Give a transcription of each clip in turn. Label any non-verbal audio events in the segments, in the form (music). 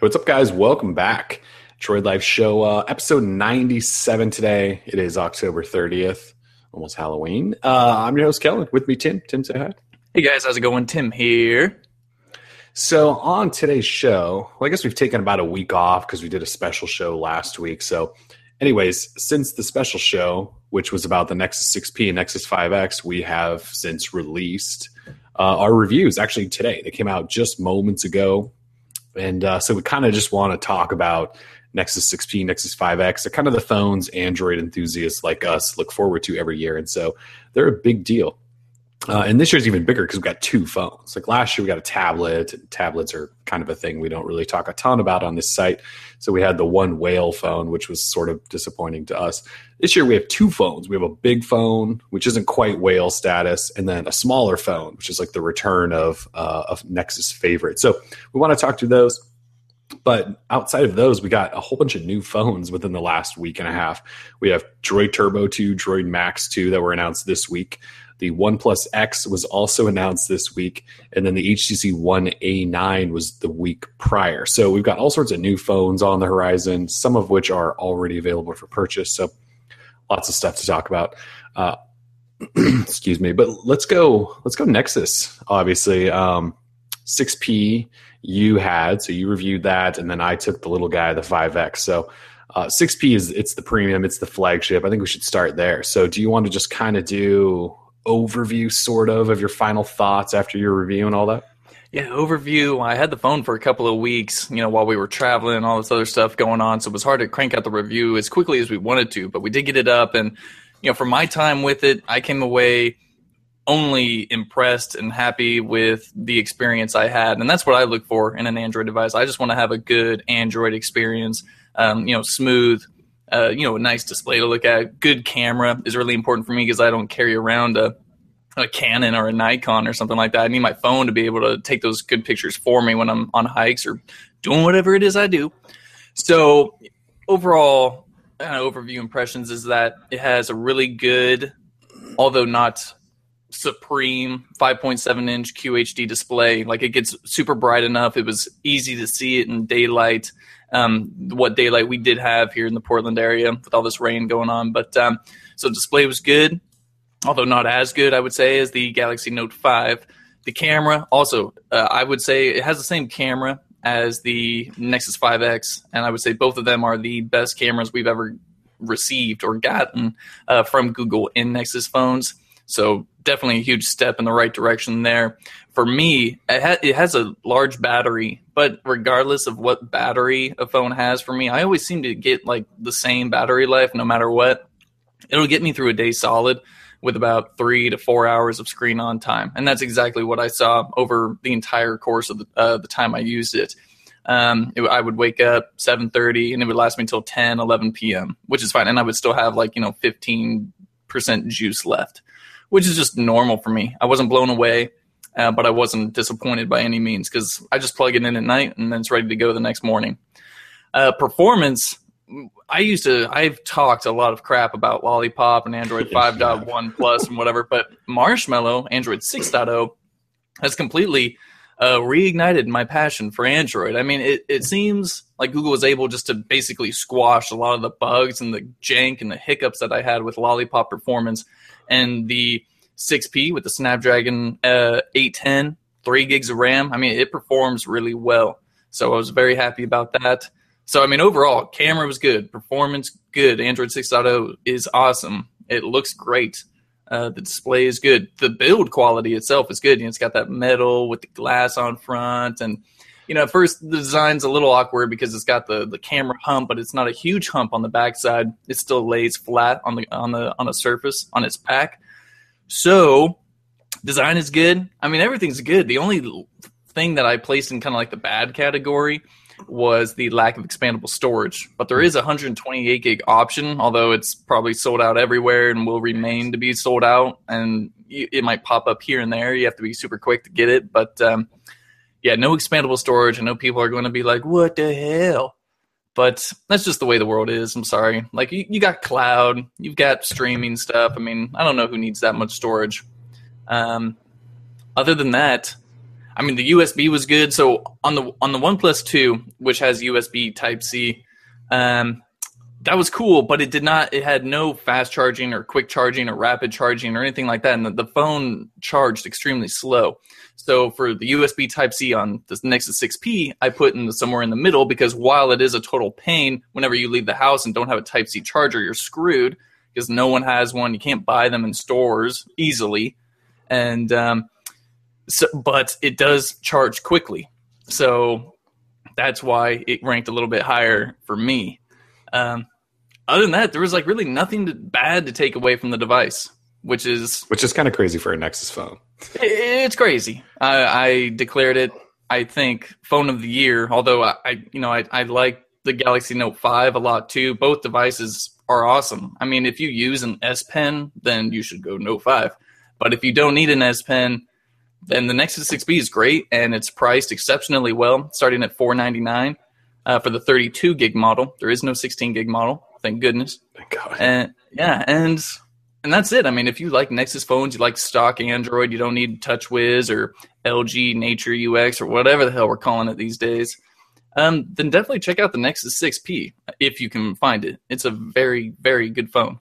what's up, guys? Welcome back. Droid Life Show, uh, episode 97 today. It is October 30th, almost Halloween. Uh, I'm your host, Kellen. With me, Tim. Tim, say hi. Hey, guys. How's it going? Tim here. So, on today's show, well, I guess we've taken about a week off because we did a special show last week. So, anyways, since the special show, which was about the Nexus 6P and Nexus 5X, we have since released uh, our reviews actually today. They came out just moments ago. And uh, so we kind of just want to talk about Nexus 6P, Nexus 5X. They're kind of the phones Android enthusiasts like us look forward to every year. And so they're a big deal. Uh, and this year's even bigger because we've got two phones. Like last year, we got a tablet. Tablets are kind of a thing we don't really talk a ton about on this site. So we had the one whale phone, which was sort of disappointing to us. This year, we have two phones. We have a big phone, which isn't quite whale status, and then a smaller phone, which is like the return of uh, of Nexus favorite. So we want to talk through those. But outside of those, we got a whole bunch of new phones within the last week and a half. We have Droid Turbo 2, Droid Maxx 2 that were announced this week. The OnePlus X was also announced this week, and then the HTC One A9 was the week prior. So we've got all sorts of new phones on the horizon, some of which are already available for purchase. So lots of stuff to talk about. Uh, (clears throat) excuse me, but let's go. Let's go Nexus. Obviously, um, 6P you had, so you reviewed that, and then I took the little guy, the 5X. So uh, 6P is it's the premium, it's the flagship. I think we should start there. So, do you want to just kind of do overview, sort of, of your final thoughts after your review and all that? Yeah, overview. I had the phone for a couple of weeks, you know, while we were traveling and all this other stuff going on. So it was hard to crank out the review as quickly as we wanted to, but we did get it up. And, you know, for my time with it, I came away only impressed and happy with the experience I had. And that's what I look for in an Android device. I just want to have a good Android experience, um, you know, smooth, uh, you know, a nice display to look at. Good camera is really important for me because I don't carry around a, a Canon or a Nikon or something like that. I need my phone to be able to take those good pictures for me when I'm on hikes or doing whatever it is I do. So overall, uh, overview impressions is that it has a really good, although not supreme 5.7 inch QHD display. Like it gets super bright enough. It was easy to see it in daylight um, what daylight we did have here in the Portland area with all this rain going on. But um, so display was good, although not as good, I would say, as the Galaxy Note 5. The camera also, uh, I would say, it has the same camera as the Nexus 5X, and I would say both of them are the best cameras we've ever received or gotten uh, from Google in Nexus phones. So definitely a huge step in the right direction there. For me, it, ha- it, has a large battery, but regardless of what battery a phone has for me, I always seem to get like the same battery life no matter what. It'll get me through a day solid with about three to four hours of screen on time, and that's exactly what I saw over the entire course of the, uh, the time I used it. Um, it, I would wake up 7.30 and it would last me until 10 11 p.m which is fine and i would still have like you know 15% juice left which is just normal for me. I wasn't blown away, uh, but I wasn't disappointed by any means because I just plug it in at night and then it's ready to go the next morning. Uh, performance, I used to, I've talked a lot of crap about Lollipop and Android (laughs) 5.1 Plus and whatever, but Marshmallow, Android 6.0, has completely uh, reignited my passion for Android. I mean, it, it seems like Google was able just to basically squash a lot of the bugs and the jank and the hiccups that I had with Lollipop performance and the 6P with the Snapdragon uh, 810, three gigs of RAM. I mean, it performs really well. So I was very happy about that. So I mean, overall, camera was good, performance good. Android 6.0 is awesome. It looks great. Uh, the display is good. The build quality itself is good. You know, it's got that metal with the glass on front, and you know, at first the design's a little awkward because it's got the the camera hump, but it's not a huge hump on the backside. It still lays flat on the on the on a surface on its back. So design is good. I mean, everything's good. The only thing that I placed in kind of like the bad category was the lack of expandable storage. But there is a 128 gig option, although it's probably sold out everywhere and will remain to be sold out. And it might pop up here and there. You have to be super quick to get it. But um, yeah, no expandable storage. I know people are going to be like, what the hell? But that's just the way the world is. I'm sorry. Like, you, you got cloud, you've got streaming stuff. I mean, I don't know who needs that much storage. Um, other than that, I mean, the USB was good. So on the on the OnePlus Two, which has USB Type C, um, that was cool, but it did not. It had no fast charging or quick charging or rapid charging or anything like that, and the, the phone charged extremely slow. So for the USB Type C on the Nexus 6P, I put in the, somewhere in the middle because while it is a total pain, whenever you leave the house and don't have a Type C charger, you're screwed because no one has one. You can't buy them in stores easily, and um, so but it does charge quickly. So that's why it ranked a little bit higher for me. Um, other than that, there was like really nothing to, bad to take away from the device, which is which is kind of crazy for a Nexus phone. It's crazy. I, I declared it. I think phone of the year. Although I, I you know, I, I like the Galaxy Note Five a lot too. Both devices are awesome. I mean, if you use an S Pen, then you should go Note Five. But if you don't need an S Pen, then the Nexus 6P is great and it's priced exceptionally well, starting at 499 uh, for the 32 gig model. There is no 16 gig model, thank goodness. Thank God. And yeah, and and that's it. I mean, if you like Nexus phones, you like stock Android, you don't need TouchWiz or LG Nature UX or whatever the hell we're calling it these days. Um, then definitely check out the Nexus 6P if you can find it. It's a very, very good phone.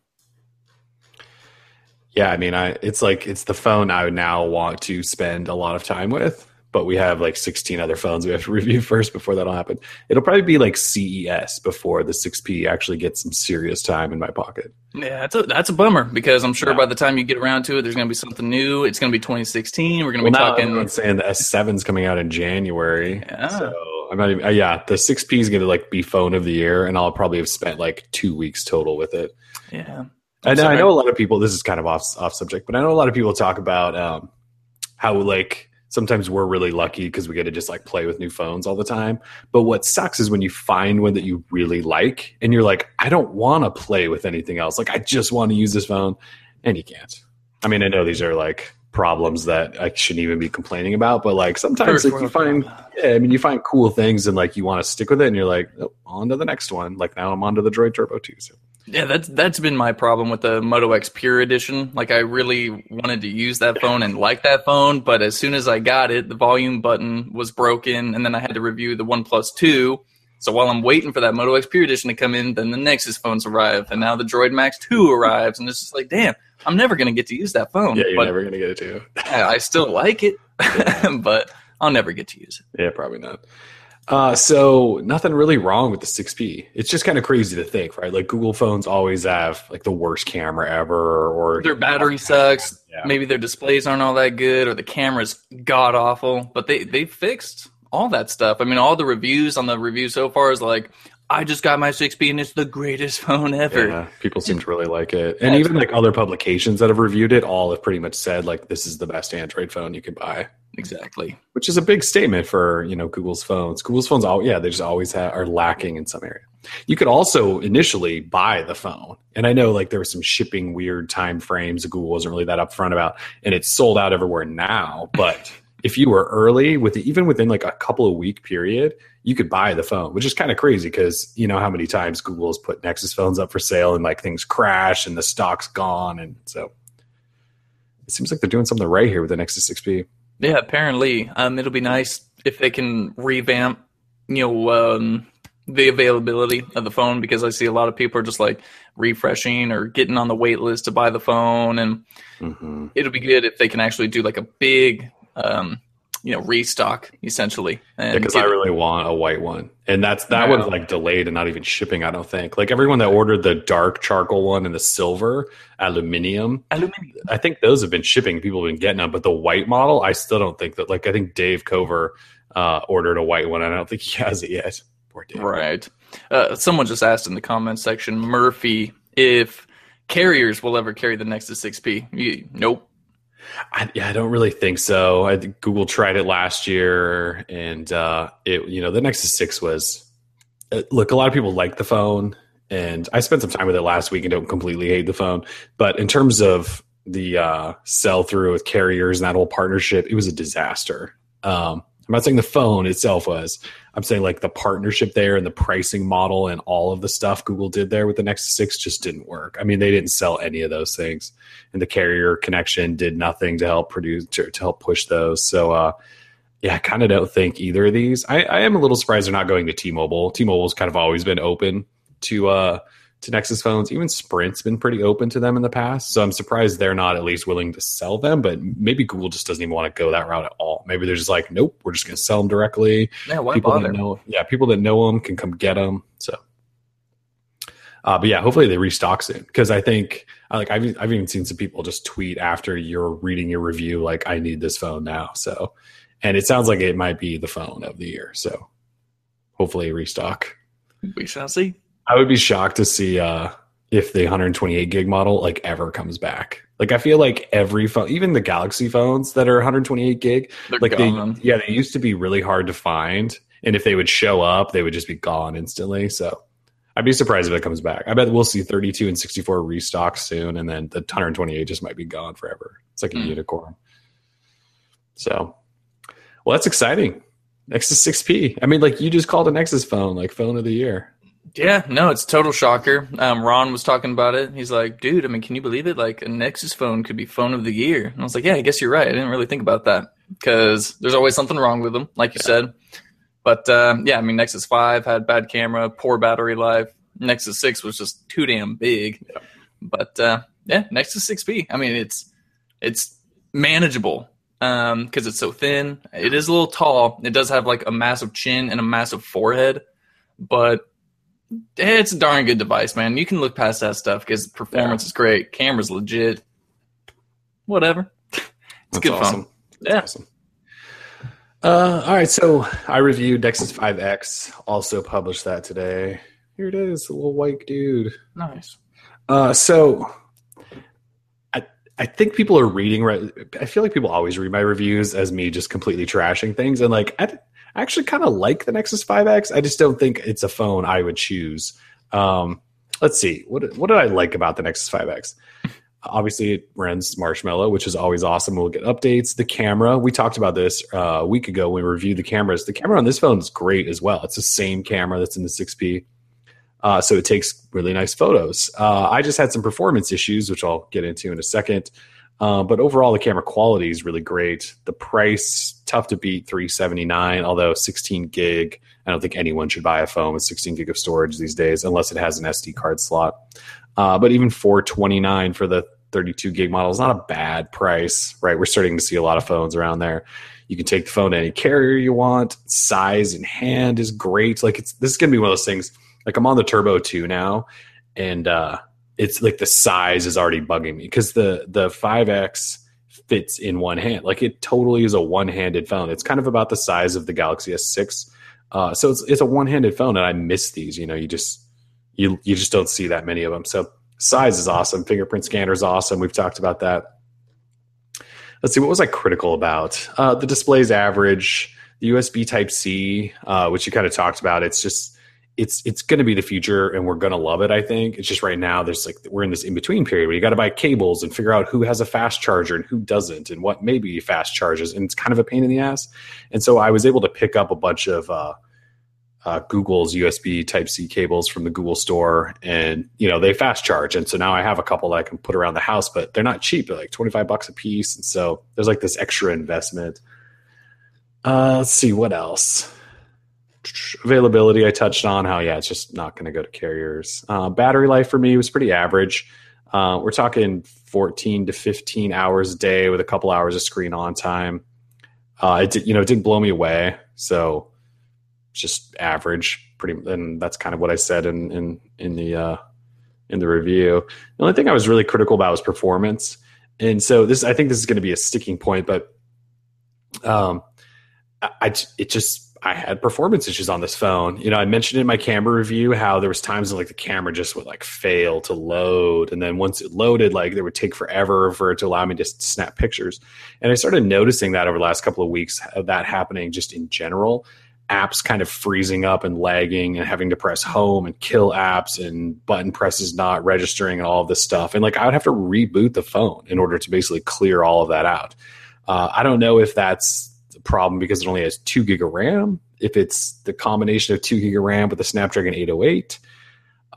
Yeah, I mean, I it's like it's the phone I would now want to spend a lot of time with, but we have like 16 other phones we have to (laughs) review first before that'll happen. It'll probably be like CES before the 6P actually gets some serious time in my pocket. Yeah, that's a that's a bummer because I'm sure yeah. by the time you get around to it, there's going to be something new. It's going to be 2016. We're going to well, be talking. Everyone's saying the S7's coming out in January. Yeah. So I'm not even. Uh, yeah, the 6P is going to like be phone of the year, and I'll probably have spent like two weeks total with it. Yeah. And I know a lot of people. This is kind of off off subject, but I know a lot of people talk about um, how like sometimes we're really lucky because we get to just like play with new phones all the time. But what sucks is when you find one that you really like, and you're like, I don't want to play with anything else. Like I just want to use this phone, and you can't. I mean, I know these are like problems that I shouldn't even be complaining about, but like sometimes like you find, yeah, I mean, you find cool things and like you want to stick with it, and you're like, oh, on to the next one. Like now I'm on to the Droid Turbo 2. So. Yeah, that's that's been my problem with the Moto X Pure Edition. Like I really wanted to use that phone and like that phone, but as soon as I got it, the volume button was broken, and then I had to review the OnePlus Two. So while I'm waiting for that Moto X Pure Edition to come in, then the Nexus phones arrive, and now the Droid Maxx Two arrives, and it's just like, damn, I'm never gonna get to use that phone. Yeah, you're but never gonna get it to. I still like it, (laughs) (laughs) but I'll never get to use it. Yeah, probably not. Uh, so nothing really wrong with the 6P. It's just kind of crazy to think, right? Like Google phones always have like the worst camera ever, or their battery sucks. Yeah. Maybe their displays aren't all that good, or the camera's god awful. But they they fixed all that stuff. I mean, all the reviews on the review so far is like, I just got my 6P and it's the greatest (laughs) phone ever. Yeah, people seem to really like it. And even like other publications that have reviewed it all have pretty much said like this is the best Android phone you can buy. Exactly. Which is a big statement for, you know, Google's phones. Google's phones all yeah, they just always have, are lacking in some area. You could also initially buy the phone. And I know like there were some shipping weird time frames Google wasn't really that upfront about and it's sold out everywhere now, but if you were early with even within like a couple of week period, you could buy the phone, which is kind of crazy because you know how many times Google has put Nexus phones up for sale and like things crash and the stock's gone. And so it seems like they're doing something right here with the Nexus 6P. Yeah, apparently. Um, it'll be nice if they can revamp, you know, um, the availability of the phone because I see a lot of people are just like refreshing or getting on the wait list to buy the phone. And mm-hmm. it'll be good if they can actually do like a big um, you know restock essentially. Because yeah, i really want a white one. And that's that one's like delayed and not even shipping i don't think. Like everyone that ordered the dark charcoal one and the silver aluminium aluminium. I think those have been shipping. People have been getting them but the white model i still don't think that like i think dave cover uh, ordered a white one. And i don't think he has it yet. Poor Dave. right. Uh, someone just asked in the comments section murphy if carriers will ever carry the nexus 6p you, nope I, yeah, I don't really think so. I Google tried it last year, and uh, it you know the Nexus Six was uh, look. A lot of people like the phone, and I spent some time with it last week and don't completely hate the phone. But in terms of the uh, sell through with carriers and that whole partnership, it was a disaster. Um, I'm not saying the phone itself was. I'm saying like the partnership there and the pricing model and all of the stuff Google did there with the Nexus 6 just didn't work. I mean, they didn't sell any of those things. And the carrier connection did nothing to help produce to, to help push those. So uh yeah, I kind of don't think either of these. I, I am a little surprised they're not going to T-Mobile. T-Mobile's kind of always been open to uh to Nexus phones. Even Sprint's been pretty open to them in the past. So I'm surprised they're not at least willing to sell them. But maybe Google just doesn't even want to go that route at all. Maybe they're just like, nope, we're just going to sell them directly. Yeah, why people bother? that know, yeah, people that know them can come get them. So, uh, but yeah, hopefully they restock soon because I think like I've I've even seen some people just tweet after you're reading your review like I need this phone now. So, and it sounds like it might be the phone of the year. So, hopefully restock. We shall see. I would be shocked to see uh, if the 128 gig model like ever comes back. Like I feel like every phone, even the Galaxy phones that are 128 gig, They're like they yeah they used to be really hard to find, and if they would show up, they would just be gone instantly. So I'd be surprised if it comes back. I bet we'll see 32 and 64 restock soon, and then the 128 just might be gone forever. It's like a Hmm. unicorn. So, well, that's exciting. Nexus 6P. I mean, like you just called a Nexus phone like phone of the year. Yeah, no, it's total shocker. Um, Ron was talking about it. He's like, dude, I mean, can you believe it? Like, a Nexus phone could be phone of the year. And I was like, yeah, I guess you're right. I didn't really think about that because there's always something wrong with them, like you said. But um, yeah, I mean, Nexus 5 had bad camera, poor battery life. Nexus 6 was just too damn big. Yeah. But uh, yeah, Nexus 6P. I mean, it's it's manageable because it's so thin. It is a little tall. It does have like a massive chin and a massive forehead, but it's a darn good device, man. You can look past that stuff because performance is great, camera's legit. Whatever. it's That's good awesome. fun. Yeah. Awesome. Uh, all right, so I reviewed Nexus 5X. Also published that today. Here it is, a little white dude. Nice. Uh, so I think people are reading. Right, I feel like people always read my reviews as me just completely trashing things, and like I, I actually kind of like the Nexus 5X. I just don't think it's a phone I would choose. Um, let's see what what did I like about the Nexus 5X? Obviously, it runs Marshmallow, which is always awesome. We'll get updates. The camera, we talked about this uh, a week ago when we reviewed the cameras. The camera on this phone is great as well. It's the same camera that's in the 6P. Uh, so it takes really nice photos. Uh, I just had some performance issues, which I'll get into in a second. Uh, but overall, the camera quality is really great. The price, tough to beat, three seventy nine. Although sixteen gig, I don't think anyone should buy a phone with sixteen gig of storage these days, unless it has an SD card slot. Uh, but even four twenty nine for the thirty two gig model is not a bad price, right? We're starting to see a lot of phones around there. You can take the phone to any carrier you want. Size in hand is great. Like it's this is gonna be one of those things. Like I'm on the Turbo 2 now, and uh, it's like the size is already bugging me because the the 5X fits in one hand. Like it totally is a one handed phone. It's kind of about the size of the Galaxy S6. Uh, so it's it's a one handed phone, and I miss these. You know, you just you you just don't see that many of them. So size is awesome. Fingerprint scanner is awesome. We've talked about that. Let's see, what was I critical about? Uh, the display's average. The USB Type C, uh, which you kind of talked about. It's just it's it's going to be the future and we're going to love it i think. It's just right now there's like we're in this in between period where you got to buy cables and figure out who has a fast charger and who doesn't and what maybe fast charges and it's kind of a pain in the ass. And so i was able to pick up a bunch of uh, uh, google's usb type c cables from the google store and you know they fast charge. And so now i have a couple that i can put around the house but they're not cheap. They're like 25 bucks a piece. And so there's like this extra investment. Uh, let's see what else availability I touched on how yeah it's just not going to go to carriers. Uh, battery life for me was pretty average. Uh, we're talking 14 to 15 hours a day with a couple hours of screen on time. Uh, it did, you know it didn't blow me away, so just average. Pretty, and that's kind of what I said in in in the uh, in the review. The only thing I was really critical about was performance, and so this I think this is going to be a sticking point, but um, I, I it just I had performance issues on this phone. You know, I mentioned in my camera review how there was times when like the camera just would like fail to load, and then once it loaded, like it would take forever for it to allow me to snap pictures. And I started noticing that over the last couple of weeks, that happening just in general. Apps kind of freezing up and lagging, and having to press home and kill apps, and button presses not registering, and all of this stuff. And like I would have to reboot the phone in order to basically clear all of that out. Uh, I don't know if that's problem because it only has two gig of RAM. If it's the combination of two gig of RAM with the Snapdragon 808,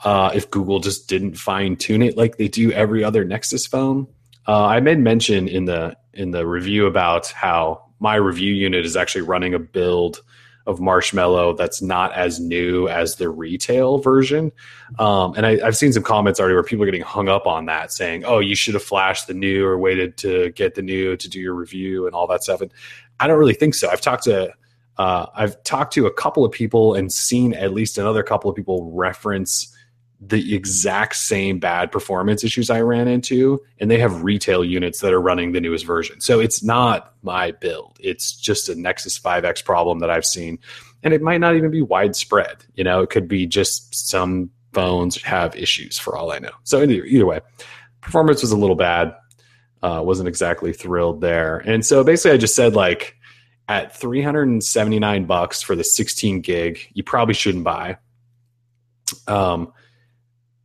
uh, if Google just didn't fine tune it like they do every other Nexus phone. Uh, I made mention in the in the review about how my review unit is actually running a build of Marshmallow that's not as new as the retail version. Um, and I, have seen some comments already where people are getting hung up on that, saying, "Oh, you should have flashed the new or waited to get the new to do your review and all that stuff." And I don't really think so. I've talked to uh, I've talked to a couple of people and seen at least another couple of people reference the exact same bad performance issues I ran into, and they have retail units that are running the newest version. So it's not my build. It's just a Nexus 5X problem that I've seen. And it might not even be widespread. You know, it could be just some phones have issues for all I know. So either, either way, performance was a little bad. Uh, wasn't exactly thrilled there. And so basically I just said like at 379 bucks for the 16 gig, you probably shouldn't buy. Um,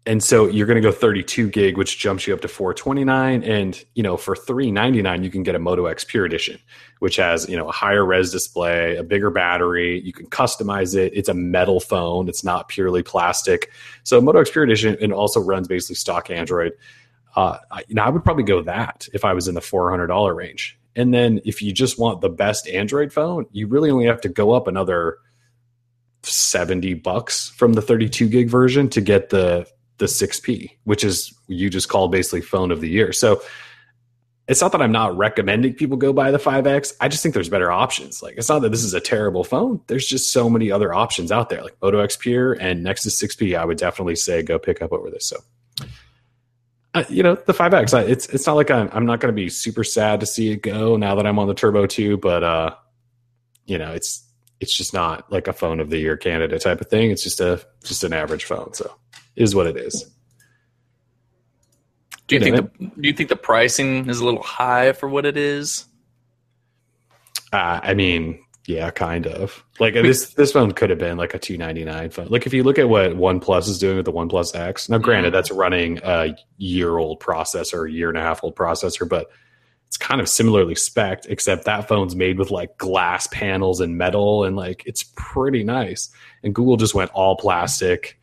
and so you're going to go 32 gig which jumps you up to 429 and you know for 399 you can get a moto x pure edition which has you know a higher res display a bigger battery. You can customize it. It's a metal phone. It's not purely plastic. So moto x pure edition and also runs basically stock android uh, know i would probably go that if i was in the $400 range and then if you just want the best android phone you really only have to go up another 70 bucks from the 32 gig version to get the the 6P, which is you just called basically phone of the year. So it's not that I'm not recommending people go buy the 5X. I just think there's better options. Like it's not that this is a terrible phone. There's just so many other options out there, like Moto X Pure and Nexus 6P. I would definitely say go pick up over this. So, uh, you know, the 5X. I, it's it's not like I'm I'm not going to be super sad to see it go now that I'm on the Turbo 2, but uh, you know, it's it's just not like a phone of the year candidate type of thing. It's just a just an average phone. So is what it is. Do you, you think the do you think the pricing is a little high for what it is? Uh, I mean, yeah, kind of. Like this this phone could have been like a two ninety nine phone. Like if you look at what OnePlus is doing with the OnePlus X. Now, granted, that's running a year old processor, a year and a half old processor, but it's kind of similarly spec except that phone's made with like glass panels and metal, and like it's pretty nice. And Google just went all plastic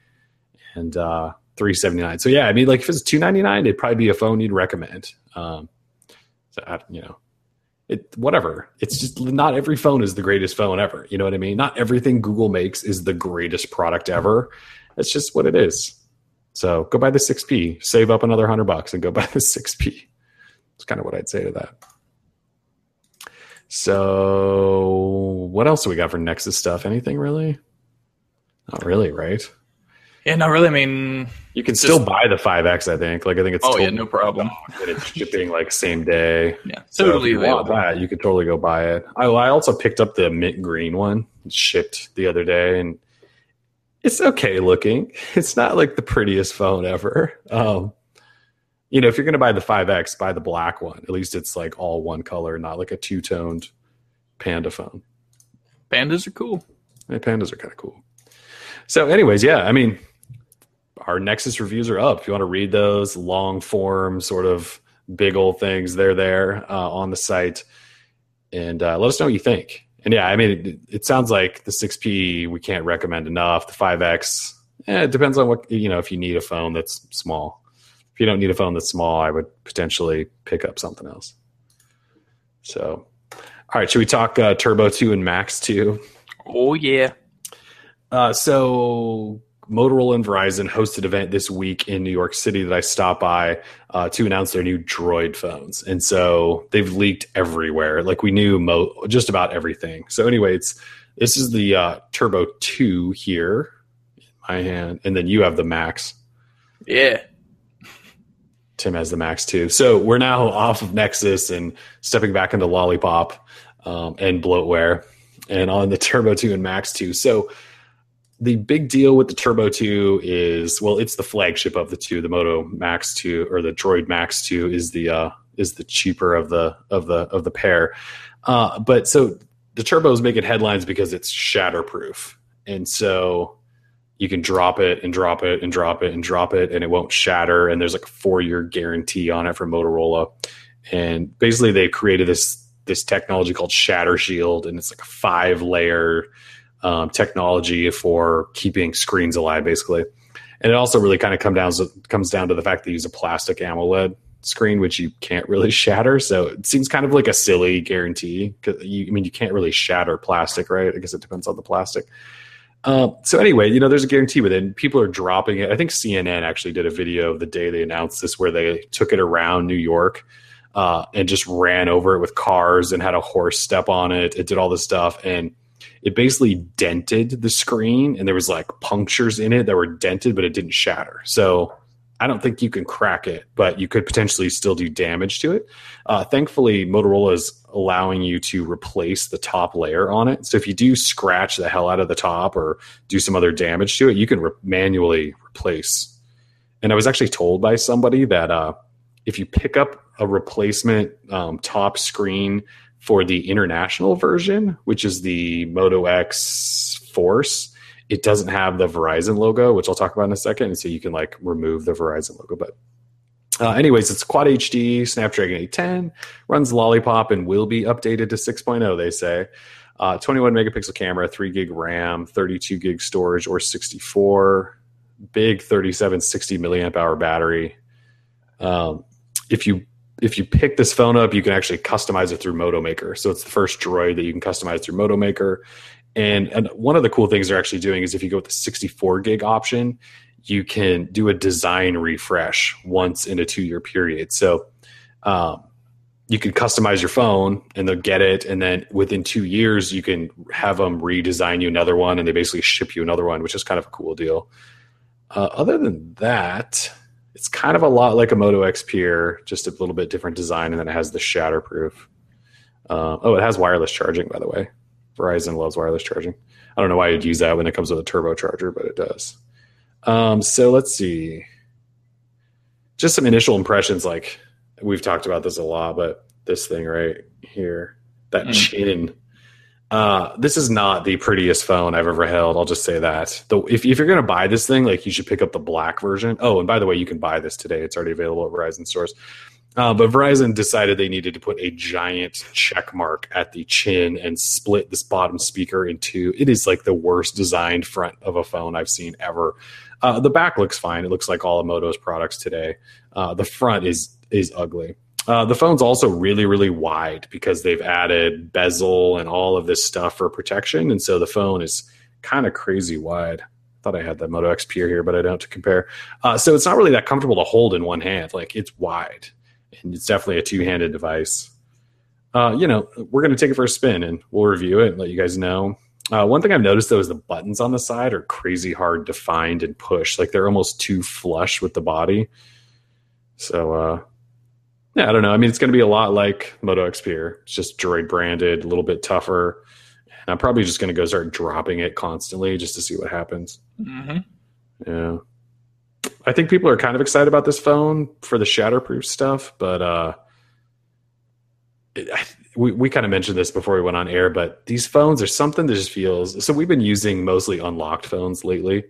and uh, 379 so yeah i mean like if it's 299 it'd probably be a phone you'd recommend um, so I, you know it whatever. It's just not every phone is the greatest phone ever. You know what i mean? Not everything google makes is the greatest product ever. It's just what it is. So go buy the 6p save up another 100 bucks and go buy the 6p it's kind of what i'd say to that. So what else do we got for nexus stuff? Anything really? Not really right yeah, no, really. I mean, you can still buy the 5X. I think. Like, I think it's oh totally yeah, no problem. It's shipping like same day. Yeah, so totally. If you that, you could totally go buy it. I, I also picked up the mint green one. shipped the other day, and it's okay looking. (laughs) It's not like the prettiest phone ever. Um, you know, if you're going to buy the 5X, buy the black one. At least it's like all one color, not like a two toned panda phone. Pandas are cool. Yeah, pandas are kind of cool. So, anyways, yeah, I mean, our Nexus reviews are up. If you want to read those long form, sort of big old things, they're there uh, on the site. And uh, let us know what you think. And yeah, I mean, it, it, sounds like the 6P we can't recommend enough. The 5X, eh, it depends on what, you know, if you need a phone that's small. If you don't need a phone that's small, I would potentially pick up something else. So, all right, should we talk uh, Turbo 2 and Maxx 2? Oh, yeah. Uh, so Motorola and Verizon hosted an event this week in New York City that I stopped by uh, to announce their new Droid phones, and so they've leaked everywhere. Like we knew mo- just about everything. So anyway, it's this is the uh, Turbo Two here in my hand, and then you have the Maxx. Yeah. Tim has the Maxx too. So we're now off of Nexus and stepping back into Lollipop um, and bloatware, and on the Turbo Two and Maxx Two. So the big deal with the Turbo 2 is well, it's the flagship of the two. The Moto Maxx 2 or the Droid Maxx 2 is the uh, is the cheaper of the of the of the pair. Uh, but so the Turbo is making headlines because it's shatterproof, and so you can drop it and drop it and drop it and drop it, and it won't shatter. And there's like a four year guarantee on it from Motorola. And basically, they created this this technology called Shatter Shield, and it's like a five layer um, technology for keeping screens alive, basically. And it also really kind of come down comes down to the fact they use a plastic AMOLED screen, which you can't really (laughs) shatter. So it seems kind of like a silly guarantee. You, I mean, you can't really shatter plastic, right? I guess it depends on the plastic. Um, so anyway, you know, there's a guarantee with it. People are dropping it. I think CNN actually did a video the day they announced this, where they took it around New York uh, and just ran over it with cars and had a horse step on it. It did all this stuff and it basically dented the screen, and there was like punctures in it that were dented, but it didn't shatter. So I don't think you can crack it, but you could potentially still do damage to it. Uh, thankfully, Motorola is allowing you to replace the top layer on it. So if you do scratch the hell out of the top or do some other damage to it, you can re- manually replace. And I was actually told by somebody that uh, if you pick up a replacement um, top screen for the international version, which is the Moto X Force, it doesn't have the Verizon logo, which I'll talk about in a second. And so you can like remove the Verizon logo. But uh, anyways, it's Quad HD, Snapdragon 810, runs Lollipop, and will be updated to 6.0, they say. Uh, 21 megapixel camera, 3 gig RAM, 32 gig storage, or 64. Big 3760 milliamp hour battery. Um, if you if you pick this phone up, you can actually customize it through Moto Maker. So it's the first Droid that you can customize through Moto Maker. And, and one of the cool things they're actually doing is if you go with the 64 gig option, you can do a design refresh once in a two year period. So um, you can customize your phone and they'll get it. And then within two years, you can have them redesign you another one and they basically ship you another one, which is kind of a cool deal. Uh, other than that, it's kind of a lot like a Moto X Pure, just a little bit different design. And then it has the shatterproof. Uh, oh, it has wireless charging, by the way. Verizon loves wireless charging. I don't know why you'd use that when it comes with a turbocharger, but it does. Um, so let's see. Just some initial impressions. Like we've talked about this a lot, but this thing right here, that mm. chin. Uh, this is not the prettiest phone I've ever held. I'll just say that. Though, if, if you're going to buy this thing, like you should pick up the black version. Oh, and by the way, you can buy this today. It's already available at Verizon stores. Uh, but Verizon decided they needed to put a giant check mark at the chin and split this bottom speaker in two. It is like the worst designed front of a phone I've seen ever. Uh, the back looks fine. It looks like all of Moto's products today. Uh, the front is is ugly. Uh, the phone's also really really wide because they've added bezel and all of this stuff for protection, and so the phone is kind of crazy wide thought I had the Moto X Pure here, but I don't to compare. Uh, so it's not really that comfortable to hold in one hand. Like it's wide and it's definitely a two-handed device. Uh, you know, we're going to take it for a spin and we'll review it and let you guys know. Uh, one thing I've noticed though is the buttons on the side are crazy hard to find and push. Like they're almost too flush with the body. So, uh, yeah, I don't know. I mean, it's going to be a lot like Moto X Pure. It's just Droid branded, a little bit tougher. And I'm probably just going to go start dropping it constantly just to see what happens. Mm-hmm. Yeah. I think people are kind of excited about this phone for the shatterproof stuff, but uh, it, we we kind of mentioned this before we went on air. But these phones are something that just feels. So we've been using mostly unlocked phones lately,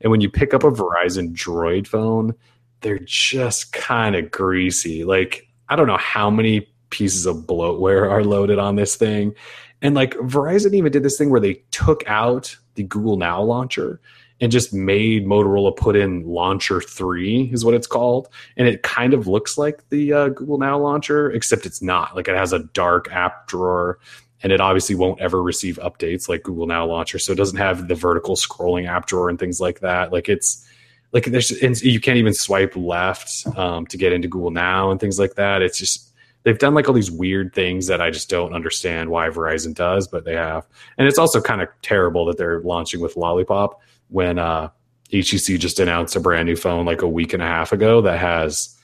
and when you pick up a Verizon Droid phone, they're just kind of greasy. Like I don't know how many pieces of bloatware are loaded on this thing. And like Verizon even did this thing where they took out the Google Now launcher and just made Motorola put in Launcher 3 is what it's called. And it kind of looks like the uh, Google Now launcher, except it's not. Like it has a dark app drawer and it obviously won't ever receive updates like Google Now launcher. So it doesn't have the vertical scrolling app drawer and things like that. Like it's like there's, you can't even swipe left um, to get into Google Now and things like that. It's just, they've done like all these weird things that I just don't understand why Verizon does, but they have. And it's also kind of terrible that they're launching with Lollipop when uh, HTC just announced a brand new phone like a week and a half ago that has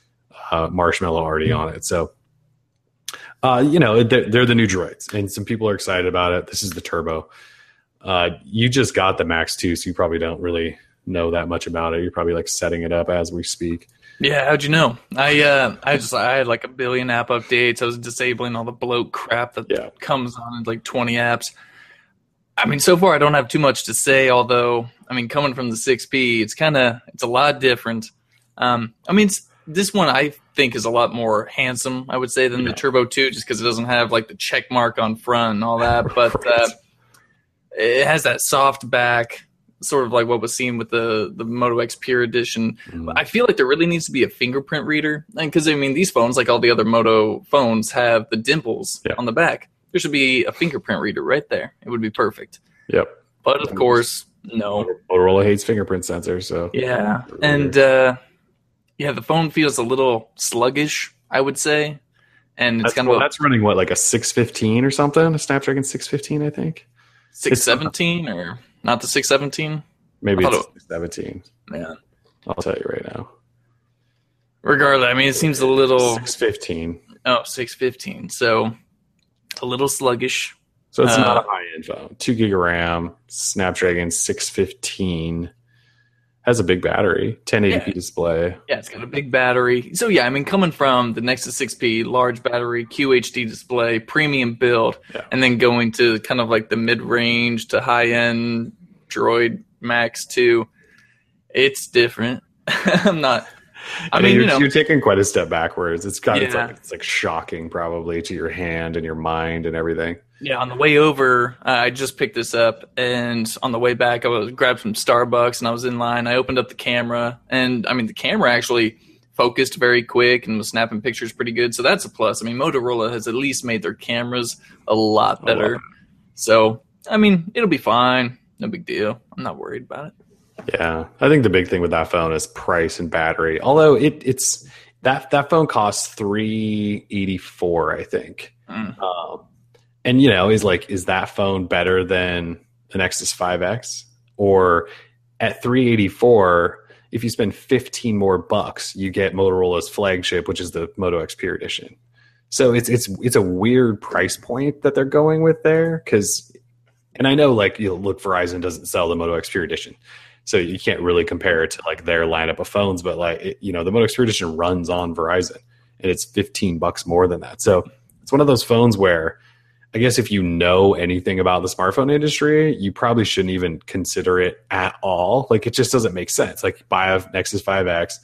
uh, Marshmallow already on it. So, uh, you know, they're, they're, the new droids, and some people are excited about it. This is the Turbo. Uh, you just got the Maxx 2, so you probably don't really know that much about it. You're probably like setting it up as we speak. Yeah, how'd you know? I uh, I just I had like a billion app updates. I was disabling all the bloat crap that yeah. comes on in like 20 apps. I mean, so far I don't have too much to say. Although, I mean, coming from the 6P, it's kind of it's a lot different. Um, I mean, this one I think is a lot more handsome. I would say than yeah. the Turbo 2, just because it doesn't have like the check mark on front and all that. (laughs) But right. uh, it has that soft back. Sort of like what was seen with the the Moto X Pure Edition. Mhm. I feel like there really needs to be a fingerprint reader, and because I mean these phones, like all the other Moto phones, have the dimples Yeah. on the back. There should be a fingerprint reader right there. It would be perfect. Yep. But of course, no. Motorola hates fingerprint sensors, so Yeah, and uh, yeah, the phone feels a little sluggish. I would say, and it's that's, kind well, of a that's running what like a 615 or something, a Snapdragon 615, I think. six seventeen or not the six seventeen. Maybe I it's thought 17. Man. I'll tell you right now. Regardless, I mean, it seems a little 615. oh six fifteen, so a little sluggish. So it's Uh, not a high end phone. Two gig of RAM, Snapdragon 615. Has a big battery, 1080p Yeah. display. Yeah, it's got a big battery. So yeah, I mean, coming from the Nexus 6P, large battery, QHD display, premium build, Yeah. and then going to kind of like the mid range to high end Droid Maxx 2, it's different. (laughs) I'm not. (laughs) I mean, you're, you know, you're taking quite a step backwards. It's it's Yeah. like it's like shocking probably to your hand and your mind and everything. Yeah, on the way over, uh, I just picked this up, and on the way back, I was grabbed some Starbucks, and I was in line. I opened up the camera, and I mean, the camera actually focused very quick and was snapping pictures pretty good. So that's a plus. I mean, Motorola has at least made their cameras a lot better. So I mean, it'll be fine. No big deal. I'm not worried about it. Yeah, I think the big thing with that phone is price and battery. Although it it's that that phone costs three eighty four, I think. Mm. Um, and you know, is like is that phone better than the Nexus 5X? Or at three eighty four, if you spend fifteen more bucks, you get Motorola's flagship, which is the Moto X Pure Edition. So it's it's it's a weird price point that they're going with there because, and I know like you know, look, Verizon doesn't sell the Moto X Pure Edition, so you can't really compare it to like their lineup of phones. But like it, you know, the Moto X Pure Edition runs on Verizon, and it's fifteen bucks more than that. So it's one of those phones where I guess if you know anything about the smartphone industry, you probably shouldn't even consider it at all. Like it just doesn't make sense. Like buy a Nexus 5X,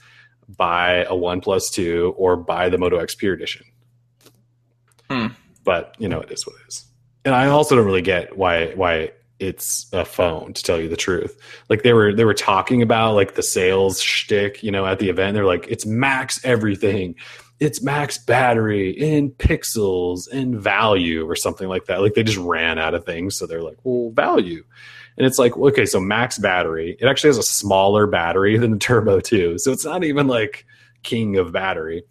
buy a OnePlus Two, or buy the Moto X Pure Edition. Hmm. But you know, it is what it is. And I also don't really get why why it's a phone to tell you the truth. Like they were they were talking about like the sales shtick, you know, at the event. They're like, it's max everything. It's max battery in pixels and value or something like that. Like they just ran out of things. So they're like, well, value. And it's like, okay, so max battery. It actually has a smaller battery (laughs) than the Turbo 2. So it's not even like king of battery.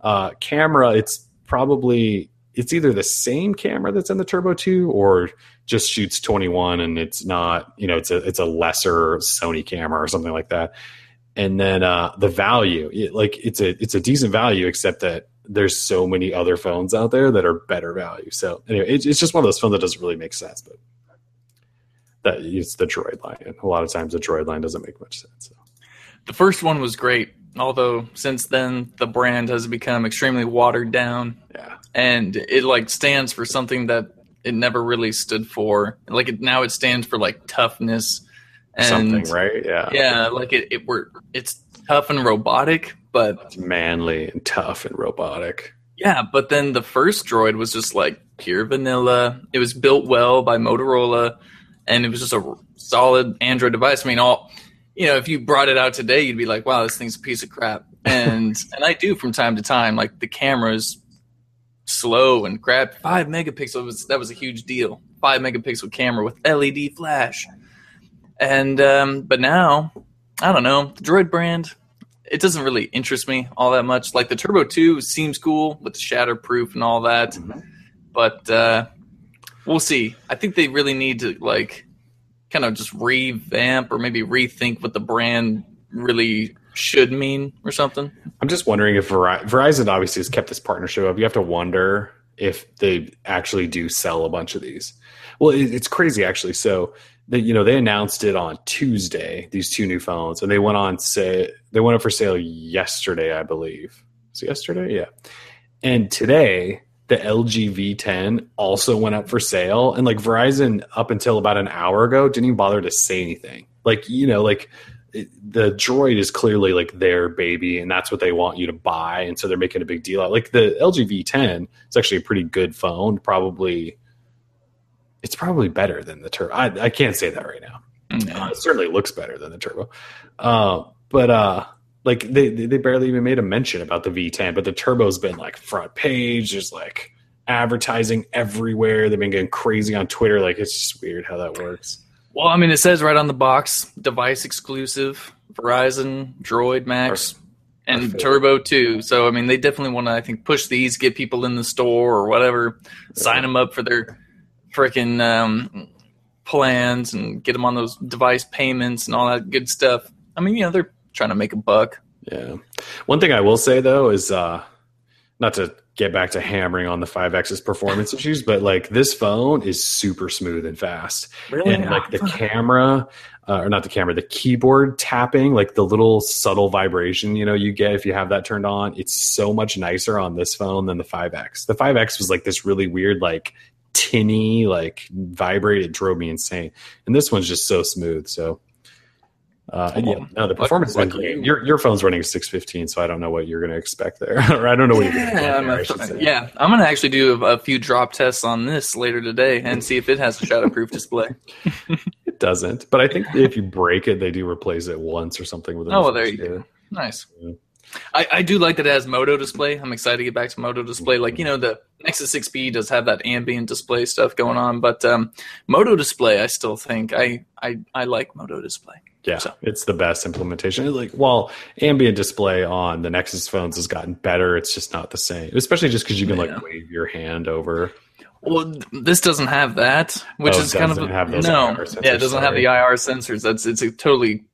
Uh, camera, it's probably it's either the same camera that's in the Turbo 2 or just shoots 21 and it's not, you know, it's a it's a lesser Sony camera or something like that. And then uh the value, it, like it's a it's a decent value except that there's so many other phones out there that are better value. So anyway, it's, it's just one of those phones that doesn't really make sense, but that it's the Droid line. A lot of times the Droid line doesn't make much sense. So. The first one was great, although since then the brand has become extremely watered down. Yeah. And it like stands for something that it never really stood for. Like it now it stands for like toughness and Something, right? Yeah. yeah, like it it were it's tough and robotic, but It's manly and tough and robotic. yeah, but then the first droid was just like pure vanilla. It was built well by Motorola, and it was just a solid Android device. I mean, all you know, if you brought it out today, you'd be like, "Wow, this thing's a piece of crap." And (laughs) and I do from time to time. Like the camera's slow and crap. Five megapixel was that was a huge deal. Five megapixel camera with LED flash, and um, but now I don't know the Droid brand. It doesn't really interest me all that much. Like the Turbo Two seems cool with the shatterproof and all that, Mhm. but uh, we'll see. I think they really need to like kind of just revamp or maybe rethink what the brand really should mean or something. I'm just wondering if Veri- Verizon obviously has kept this partnership up. You have to wonder if they actually do sell a bunch of these. Well, it, it's crazy actually. So they, you know, they announced it on Tuesday. These two new phones, and they went on say they went up for sale yesterday, I believe. It yesterday? Yeah. And today, the LG V10 also went up for sale, and like Verizon, up until about an hour ago, didn't even bother to say anything. Like you know, like it- the droid is clearly like their baby and that's what they want you to buy and so they're making a big deal out like the lg v10 is actually a pretty good phone probably it's probably better than the turbo I, I can't say that right now Yeah. Uh, it certainly looks better than the turbo. Uh, but uh, like they they barely even made a mention about the V10, but the turbo's been like front page. There's like advertising everywhere. They've been getting crazy on Twitter. Like it's just weird how that works. Well, I mean, it says right on the box, device exclusive, Verizon, Droid Maxx, and favorite. Turbo too. So, I mean, they definitely want to, I think, push these, get people in the store or whatever, sign them up for their freaking um, plans and get them on those device payments and all that good stuff. I mean, you know, they're trying to make a buck. Yeah. One thing I will say though is uh not to get back to hammering on the 5X's performance issues, but like this phone is super smooth and fast. Really? And like the camera, uh, or not the camera, the keyboard tapping, like the little subtle vibration, you know, you get if you have that turned on, it's so much nicer on this phone than the 5X. The 5X was like this really weird, like tinny, like vibrate. It drove me insane. And this one's just so smooth. So, uh, and yeah, no, the performance is lucky great. Your your phone's running a 615, so I don't know what you're going to expect there, (laughs) or I don't know what you're going to Yeah, expect I'm there, I a- should say. yeah, I'm gonna actually do a, a few drop tests on this later today and see if it has a shatterproof display. (laughs) It doesn't, but I think if you break it, they do replace it once or something with. Oh, well, there you go. Nice. Yeah. I, I do like that it has Moto display. I'm excited to get back to Moto display. Like you know, the Nexus 6P does have that ambient display stuff going on, but um, Moto display, I still think I I, I like Moto display. Yeah, So- it's the best implementation. It's Like, while ambient display on the Nexus phones has gotten better, it's just not the same. Especially just because you can Yeah. like wave your hand over. Well, this doesn't have that, which Oh, is kind of have those no, IR sensors, yeah, it doesn't have the IR sensors. That's it's a totally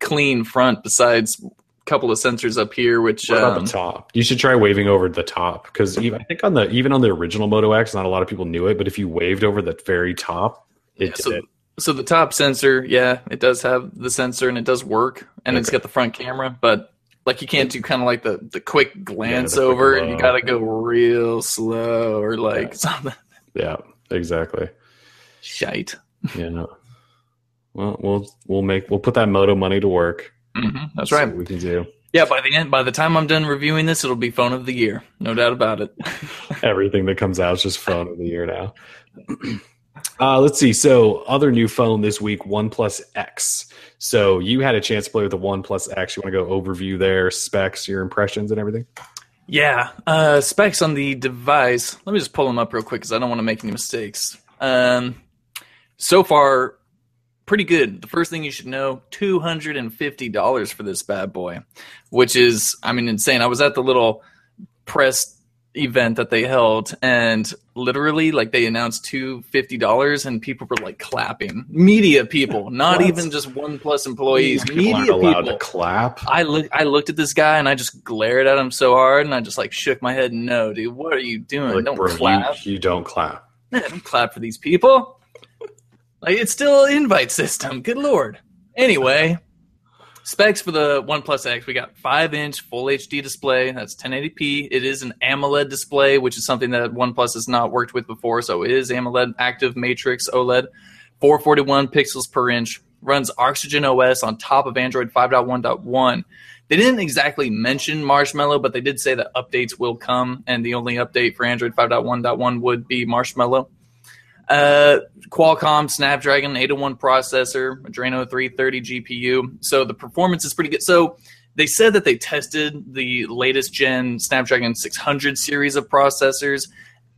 clean front. Besides a couple of sensors up here, which What about um, the top? You should try waving over the top because I think on the even on the original Moto X, not a lot of people knew it. But if you waved over the very top, it Yeah, did so, it. So the top sensor, yeah, it does have the sensor and it does work, and it's got the front camera, but like you can't do kind of like the the quick glance the quick over. You got to go real slow or like Yeah. (laughs) something Yeah, exactly. shite. (laughs) Yeah. Well, we'll we'll make we'll put that Moto money to work. hmm that's right. what we can do. Yeah, by the end, by the time I'm done reviewing this, it'll be phone of the year, no doubt about it. (laughs) Everything that comes out is just phone of the year now. (clears throat) Uh, let's see. So, other new phone this week, OnePlus X. So, you had a chance to play with the OnePlus X. You want to go overview their specs, your impressions, and everything? Yeah, uh, specs on the device. Let me just pull them up real quick because I don't want to make any mistakes. Um, so far, pretty good. The first thing you should know: two hundred and fifty dollars for this bad boy, which is, I mean, insane. I was at the little press event that they held, and literally, like, they announced two fifty dollars, and people were like clapping. Media people, not even just one plus employees. People aren't media allowed people. to clap. I look I looked at this guy and I just glared at him so hard and I just like shook my head. No, dude, what are you doing? Like, don't bro, you- clap. You, don't clap. Man, don't clap for these people. Like it's still an invite system. Good lord. Anyway, specs for the OnePlus X. We got five inch full HD display. That's 1080p. It is an AMOLED display, which is something that OnePlus has not worked with before. So it is AMOLED active matrix OLED. 441 pixels per inch. Runs Oxygen OS on top of Android 5.1.1. They didn't exactly mention Marshmallow, but they did say that updates will come, and the only update for Android 5.1.1 would be Marshmallow. Uh, Qualcomm Snapdragon 801 processor, Adreno 330 GPU. So the performance is pretty good. So they said that they tested the latest gen Snapdragon 600 series of processors,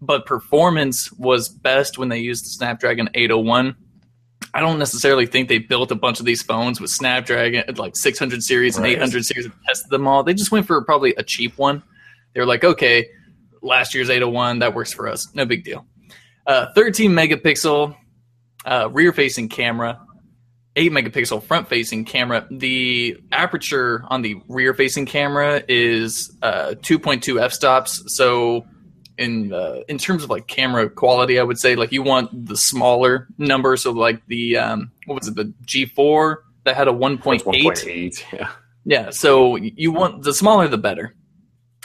but performance was best when they used the Snapdragon 801. I don't necessarily think they built a bunch of these phones with Snapdragon like 600 series and 800 series and tested them all. They just went for probably a cheap one. They were like, okay, last year's 801 that works for us, no big deal. Uh, 13 megapixel uh, rear facing camera, 8 megapixel front facing camera. The aperture on the rear facing camera is uh, 2.2 f stops. So, in uh, in terms of like camera quality, I would say like you want the smaller number. So, like the um, what was it, the G4 that had a 1.8 1.8. Yeah. yeah, so you want the smaller the better.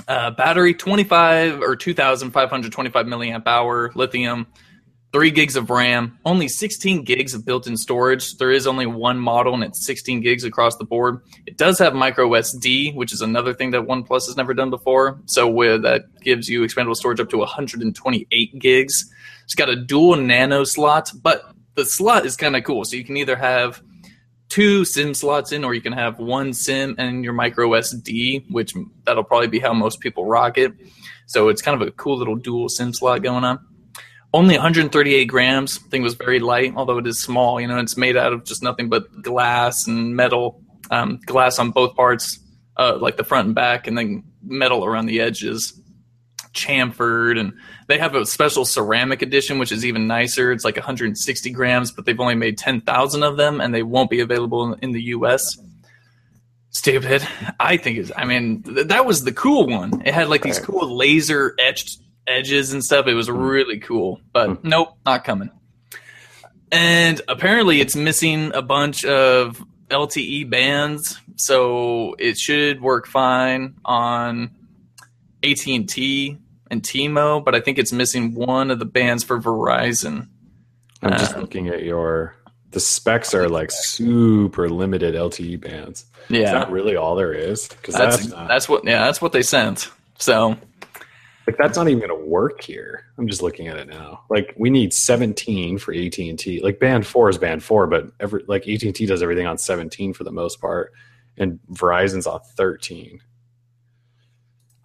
Uh, battery 25 or 2,525 milliamp hour lithium, three gigs of RAM, only 16 gigs of built-in storage. There is only one model, and it's 16 gigs across the board. It does have micro SD, which is another thing that OnePlus has never done before. So with, that gives you expandable storage up to 128 gigs. It's got a dual nano slot, but the slot is kind of cool. So you can either have two SIM slots in, or you can have one SIM and your micro SD, which that'll probably be how most people rock it. So it's kind of a cool little dual SIM slot going on. Only 138 grams. Thing was very light, although it is small. You know, it's made out of just nothing but glass and metal. Um, glass on both parts, uh, like the front and back, and then metal around the edges. Chamfered, and they have a special ceramic edition, which is even nicer. It's like 160 grams, but they've only made 10,000 of them, and they won't be available in, in the U.S. Stupid. I think is. I mean, th- that was the cool one. It had like these cool laser etched edges and stuff. It was mm-hmm. really cool, but mm-hmm. nope, not coming. And apparently, it's missing a bunch of LTE bands, so it should work fine on AT and T and T-Mo, but I think it's missing one of the bands for Verizon. I'm just Uh, looking at your. The specs are like super limited LTE bands. Is Yeah, that really all there is? Because that's that's, that's, what yeah that's what they sent. So like that's not even going to work here. I'm just looking at it now. Like we need 17 for AT and T. Like band four is band four, but every like AT and T does everything on 17 for the most part, and Verizon's on 13.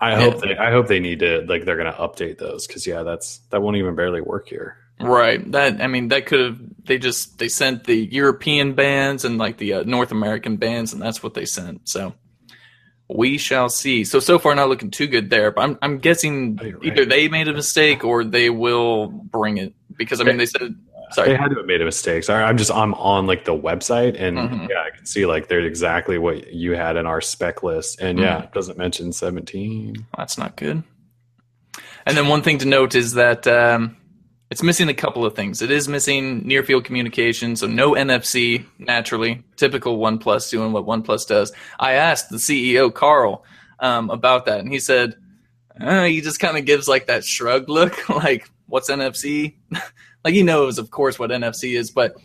I Yeah. hope they I hope they need to like they're going to update those because yeah that's that won't even barely work here. right that I mean that could have they just they sent the European bands and like the uh, North American bands and that's what they sent. So we shall see. So so far not looking too good there, but I'm I'm guessing Oh, right. either they made a mistake or they will bring it because I mean they said They had to have made a mistake. Sorry, I'm just I'm on like the website and Mhm. yeah, I can see like they're exactly what you had in our spec list. And Mm-hmm. yeah, it doesn't mention 17. That's not good. And then one thing to note is that um, it's missing a couple of things. It is missing near field communication, so no NFC naturally. Typical OnePlus doing what OnePlus does. I asked the CEO Carl um, about that, and he said uh, he just kind of gives like that shrug look, (laughs) like what's NFC? (laughs) like he knows, of course, what NFC is, but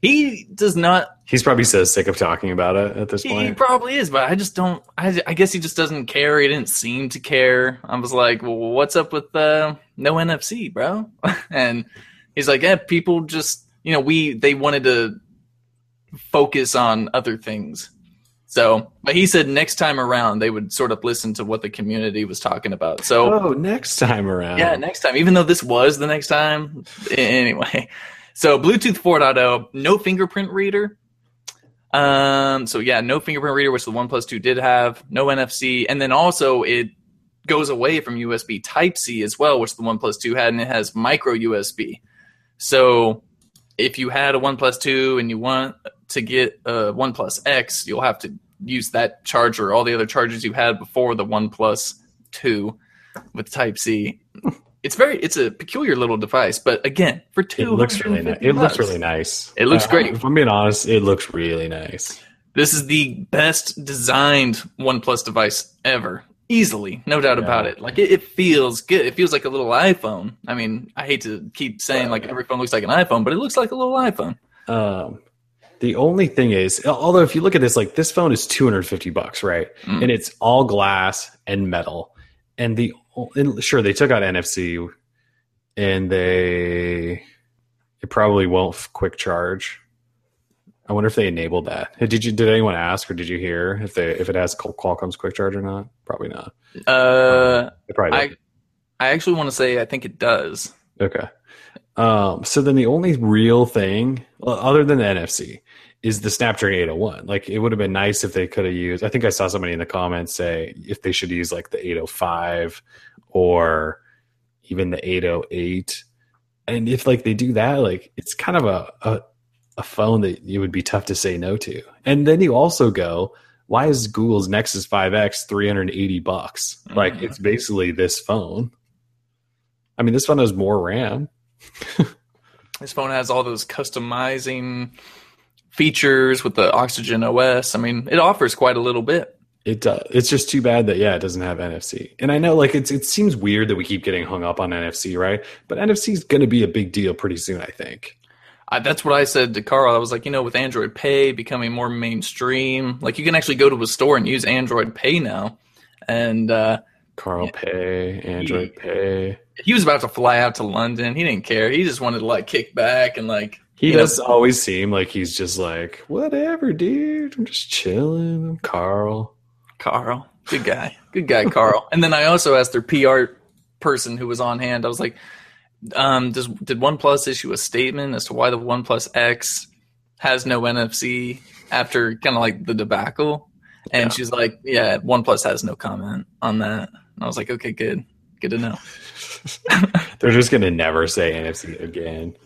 he does not He's probably so sick of talking about it at this he point. He probably is, but I just don't. I, I guess he just doesn't care. He didn't seem to care. I was like, "Well, what's up with uh, no NFC, bro?" (laughs) and he's like, "Yeah, people just you know we they wanted to focus on other things." So, but he said next time around they would sort of listen to what the community was talking about. So, Oh, next time around. yeah, next time, even though this was the next time. (laughs) Anyway, so Bluetooth 4.0, no fingerprint reader. Um, so yeah, no fingerprint reader, which the OnePlus 2 did have, no NFC, and then also it goes away from USB Type C as well, which the OnePlus 2 had, and it has micro USB. So if you had a OnePlus 2 and you want to get a OnePlus X, you'll have to use that charger, all the other chargers you had before the OnePlus 2 with Type C. It's very, it's a peculiar little device, but again, for two, It two, looks really nice. It looks really nice. It looks Uh, great. If I'm being honest, it looks really nice. This is the best designed OnePlus device ever. Easily, no doubt Yeah. about it. Like it, it feels good. It feels like a little iPhone. I mean, I hate to keep saying like every phone looks like an iPhone, but it looks like a little iPhone. Um, the only thing is, although if you look at this, like this phone is 250 bucks, right? Mm. And it's all glass and metal. And the and sure they took out NFC, and they it probably won't quick charge. I wonder if they enabled that. Did you? Did anyone ask, or did you hear if they if it has Qualcomm's quick charge or not? Probably not. Uh, It probably I, I actually want to say I think it does. Okay. Um, so then the only real thing, other than the NFC, is the Snapdragon 801. Like it would have been nice if they could have used. I think I saw somebody in the comments say if they should use like the 805 or even the 808. And if like they do that, like it's kind of a a, a phone that it would be tough to say no to. And then you also go, why is Google's Nexus 5X 380 bucks? Like Mhm. it's basically this phone. I mean, this phone has more RAM. (laughs) This phone has all those customizing features with the Oxygen OS. I mean, it offers quite a little bit. It does. It's just too bad that yeah, it doesn't have NFC. And I know like it's it seems weird that we keep getting hung up on NFC, right? But NFC is going to be a big deal pretty soon, I think. I, that's what I said to Carl. I was like, you know, with Android Pay becoming more mainstream, like you can actually go to a store and use Android Pay now. And uh, Carl Pay, Android Pay. he was about to fly out to London. He didn't care. He just wanted to like kick back and like He You know- always seem like he's just like, whatever, dude. I'm just chilling. I'm Carl. Carl, good guy, good guy, Carl. And then I also asked their PR person who was on hand. I was like, um, "Does did OnePlus issue a statement as to why the OnePlus X has no NFC after kind of like the debacle?" And Yeah. she's like, "Yeah, OnePlus has no comment on that." And I was like, "Okay, good, good to know." (laughs) They're just gonna never say NFC again.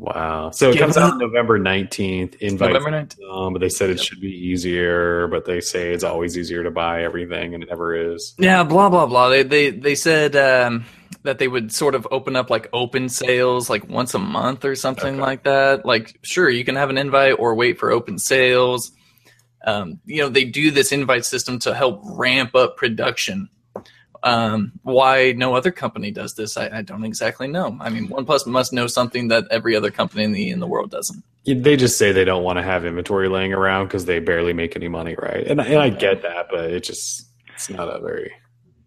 Wow. So it comes out November 19th. Invite November 19th. um, but they said it should be easier, but they say it's always easier to buy everything and it never is. Yeah, blah blah blah. They they they said um, that they would sort of open up like open sales like once a month or something Okay. like that. Like, sure, you can have an invite or wait for open sales. Um, you know, they do this invite system to help ramp up production. Um, why no other company does this, I, I don't exactly know. I mean, OnePlus must know something that every other company in the in the world doesn't. They just say they don't want to have inventory laying around because they barely make any money, right? And, and I get that, but it just it's not a very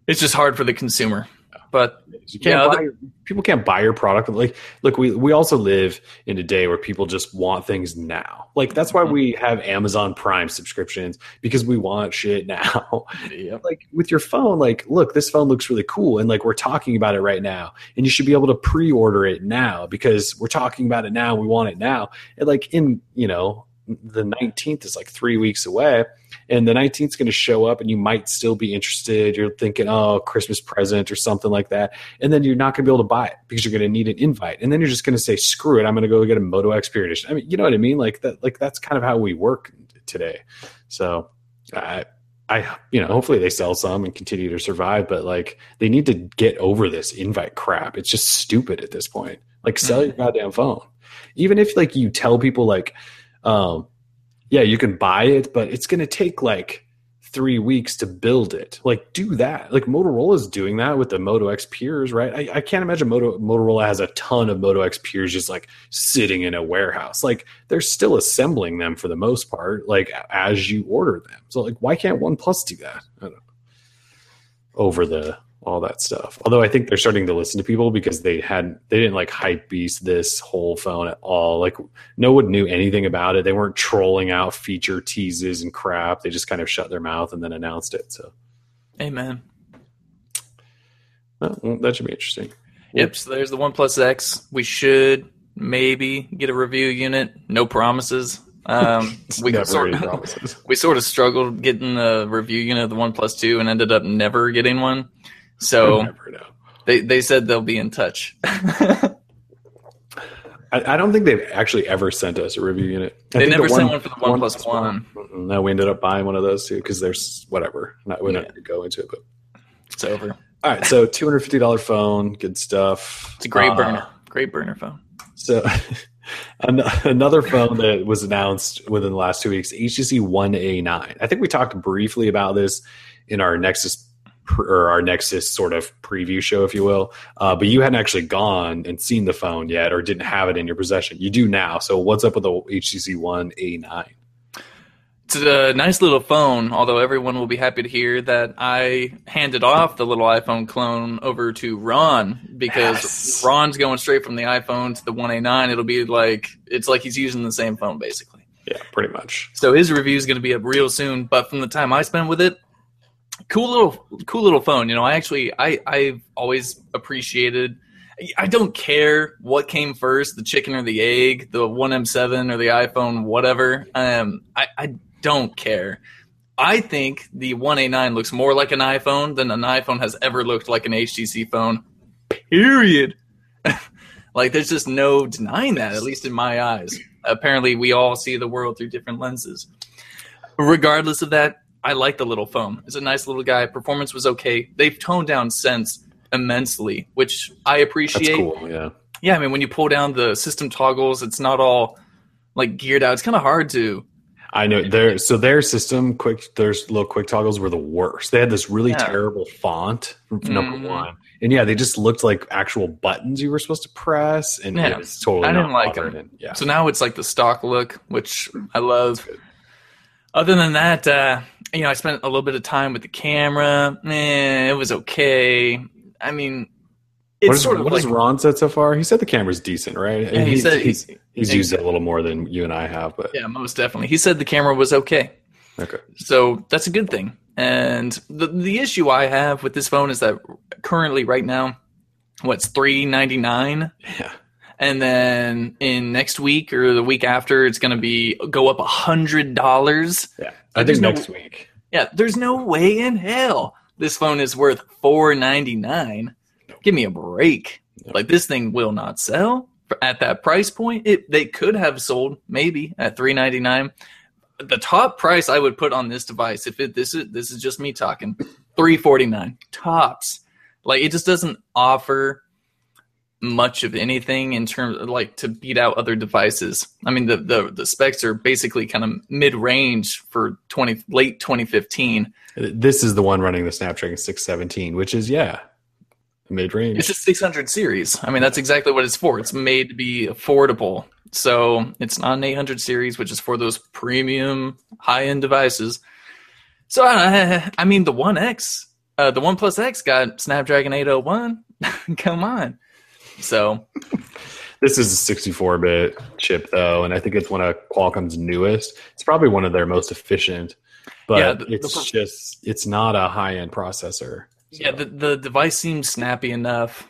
It's just hard for the consumer. But You can't Yeah, buy, people can't buy your product. Like, look, we, we also live in a day where people just want things now. Like, that's why mm-hmm. we have Amazon Prime subscriptions because we want shit (laughs) now. like, with your phone, like, look, this phone looks really cool. And like, we're talking about it right now. And you should be able to pre order it now because we're talking about it now. We want it now. And like, in, you know, the 19th is like three weeks away and the 19th is going to show up and you might still be interested. You're thinking oh christmas present or something like that. And then you're not going to be able to buy it because you're going to need an invite. And then you're just going to say screw it i'm going to go get a moto x edition. I mean you know what i mean? Like that like that's kind of how we work today. So i i you know hopefully they sell some and continue to survive but like they need to get over this invite crap. It's just stupid at this point. Like sell your goddamn phone. Even if like you tell people like um yeah you can buy it but it's going to take like three weeks to build it. Like do that. Like motorola's doing that with the Moto X Pures right? I, I can't imagine Moto, motorola has a ton of Moto X Pures just like sitting in a warehouse. Like they're still assembling them for the most part like as you order them. So like why can't oneplus do that? I don't know. over the all that stuff although i think they're starting to listen to people because they had they didn't like hype beast this whole phone at all like no one knew anything about it they weren't trolling out feature teases and crap they just kind of shut their mouth and then announced it so amen. well, that should be interesting Yep. So there's the OnePlus X. We should maybe get a review unit. No promises. Um, (laughs) we sort of, (laughs) promises. we sort of struggled getting a review unit of the OnePlus Two and ended up never getting one. So they they said they'll be in touch. (laughs) I, I don't think they've actually ever sent us a review unit. I They never the sent one for the one, One. Mm-mm. No, we ended up buying one of those too because there's whatever. Not, we're not Yeah. going to go into it, but It's over. all right. So two hundred fifty dollar phone, good stuff. It's a great Uh, burner. Great burner phone. So (laughs) an- another phone that was announced within the last two weeks, HTC One A nine. I think we talked briefly about this in our Nexus or our Nexus sort of preview show, if you will. Uh, but you hadn't actually gone and seen the phone yet, or didn't have it in your possession. You do now. So what's up with the HTC One A nine? It's a nice little phone, although everyone will be happy to hear that I handed off the little iPhone clone over to Ron because Yes. Ron's going straight from the iPhone to the 1A9. It'll be like it's like he's using the same phone basically. Yeah, pretty much. So his review is going to be up real soon. But from the time I spent with it, cool little cool little phone. You know, I actually I I've always appreciated. I don't care what came first, the chicken or the egg, the one M7 or the iPhone, whatever. Um, I I don't care. I think the 1A9 looks more like an iPhone than an iPhone has ever looked like an HTC phone. Period. (laughs) like there's just no denying that, at least in my eyes. Apparently, we all see the world through different lenses. Regardless of that, I like the little phone. It's a nice little guy. Performance was okay. They've toned down sense immensely, which I That's appreciate. cool. Yeah. Yeah, I mean, when you pull down the system toggles, it's not all like geared out. It's kind of hard to. I know their so their system quick their little quick toggles were the worst. They had this really Yeah. terrible font from number Mhm. one, and yeah, they just looked like actual buttons you were supposed to press, and Yeah. it was totally. I didn't like them. yeah, So now it's like the stock look, which I love. Other than that, uh, you know, I spent a little bit of time with the camera. Eh, it was okay. I mean, it's what, is, sort of what like has Ron said so far? He said the camera's decent, right? Yeah, he he's, said he's, he- he's he- used it a little more than you and I have, but yeah, most definitely. He said the camera was okay. okay. So that's a good thing. And the the issue I have with this phone is that currently, right now, what's three ninety nine, Yeah. And then in next week or the week after, it's going to be go up a hundred dollars. Yeah. I think no- next week. Yeah, there's no way in hell this phone is worth four ninety nine. Give me a break. Like this thing will not sell at that price point. It they could have sold maybe at three ninety nine. The top price I would put on this device, if it this is this is just me talking, three forty nine tops. Like it just doesn't offer much of anything in terms of like to beat out other devices. I mean the the, the specs are basically kind of mid range for twenty late twenty fifteen. This is the one running the Snapdragon 617, which is, yeah, mid range. It's a 600 series. I mean, that's exactly what it's for. It's made to be affordable. So it's not an 800 series, which is for those premium high end devices. So uh, (laughs) I mean, the One X, uh, the One Plus X got Snapdragon 801. (laughs) Come on. So This is a 64 bit chip, though, and I think it's one of Qualcomm's newest. It's probably one of their most efficient, but Yeah, the- the it's per- just, it's not a high end processor. So- yeah, the, the device seems snappy enough.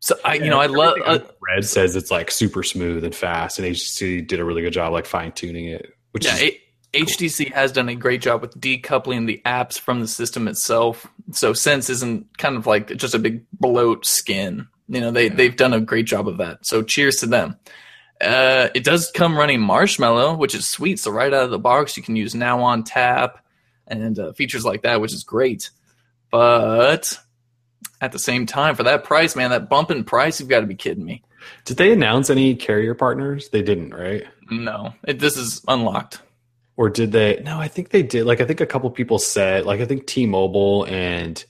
So I, you know, I love. Uh, Red says it's like super smooth and fast, and HTC did a really good job like fine tuning it. Which yeah, is A- HTC has done a great job with decoupling the apps from the system itself. So Sense isn't kind of like just a big bloat skin. You know, they they've done a great job of that. So cheers to them. Uh, it does come running Marshmallow, which is sweet. So right out of the box, you can use Now on Tap and uh, features like that, which is great. But at the same time, for that price, man, that bump in price, you've got to be kidding me. did they announce any carrier partners? They didn't, right? No, it, this is unlocked. Or did they? No, I think they did. Like I think a couple people said, like I think T-Mobile and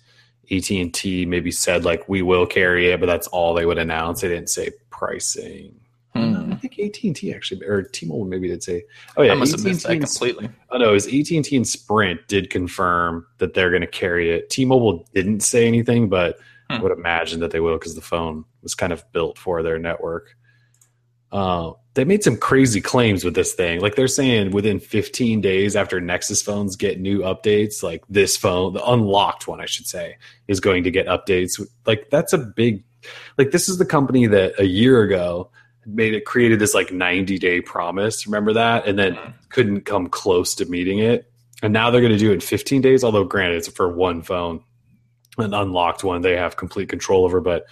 T maybe said like we will carry it, but that's all they would announce. They didn't say pricing. Hmm. I think AT and T actually, or T-Mobile maybe did say. Oh yeah, I must have missed AT&T that and completely. Oh no, it was AT and and Sprint did confirm that they're going to carry it. T-Mobile didn't say anything, but I Hmm. would imagine that they will because the phone was kind of built for their network. Uh, they made some crazy claims with this thing. Like they're saying within 15 days after Nexus phones get new updates, like this phone, the unlocked one, I should say, is going to get updates. Like that's a big, like this is the company that a year ago made it created this like 90 day promise. Remember that? And then mm-hmm. couldn't come close to meeting it. And now they're going to do it in 15 days, although granted, it's for one phone, an unlocked one they have complete control over. But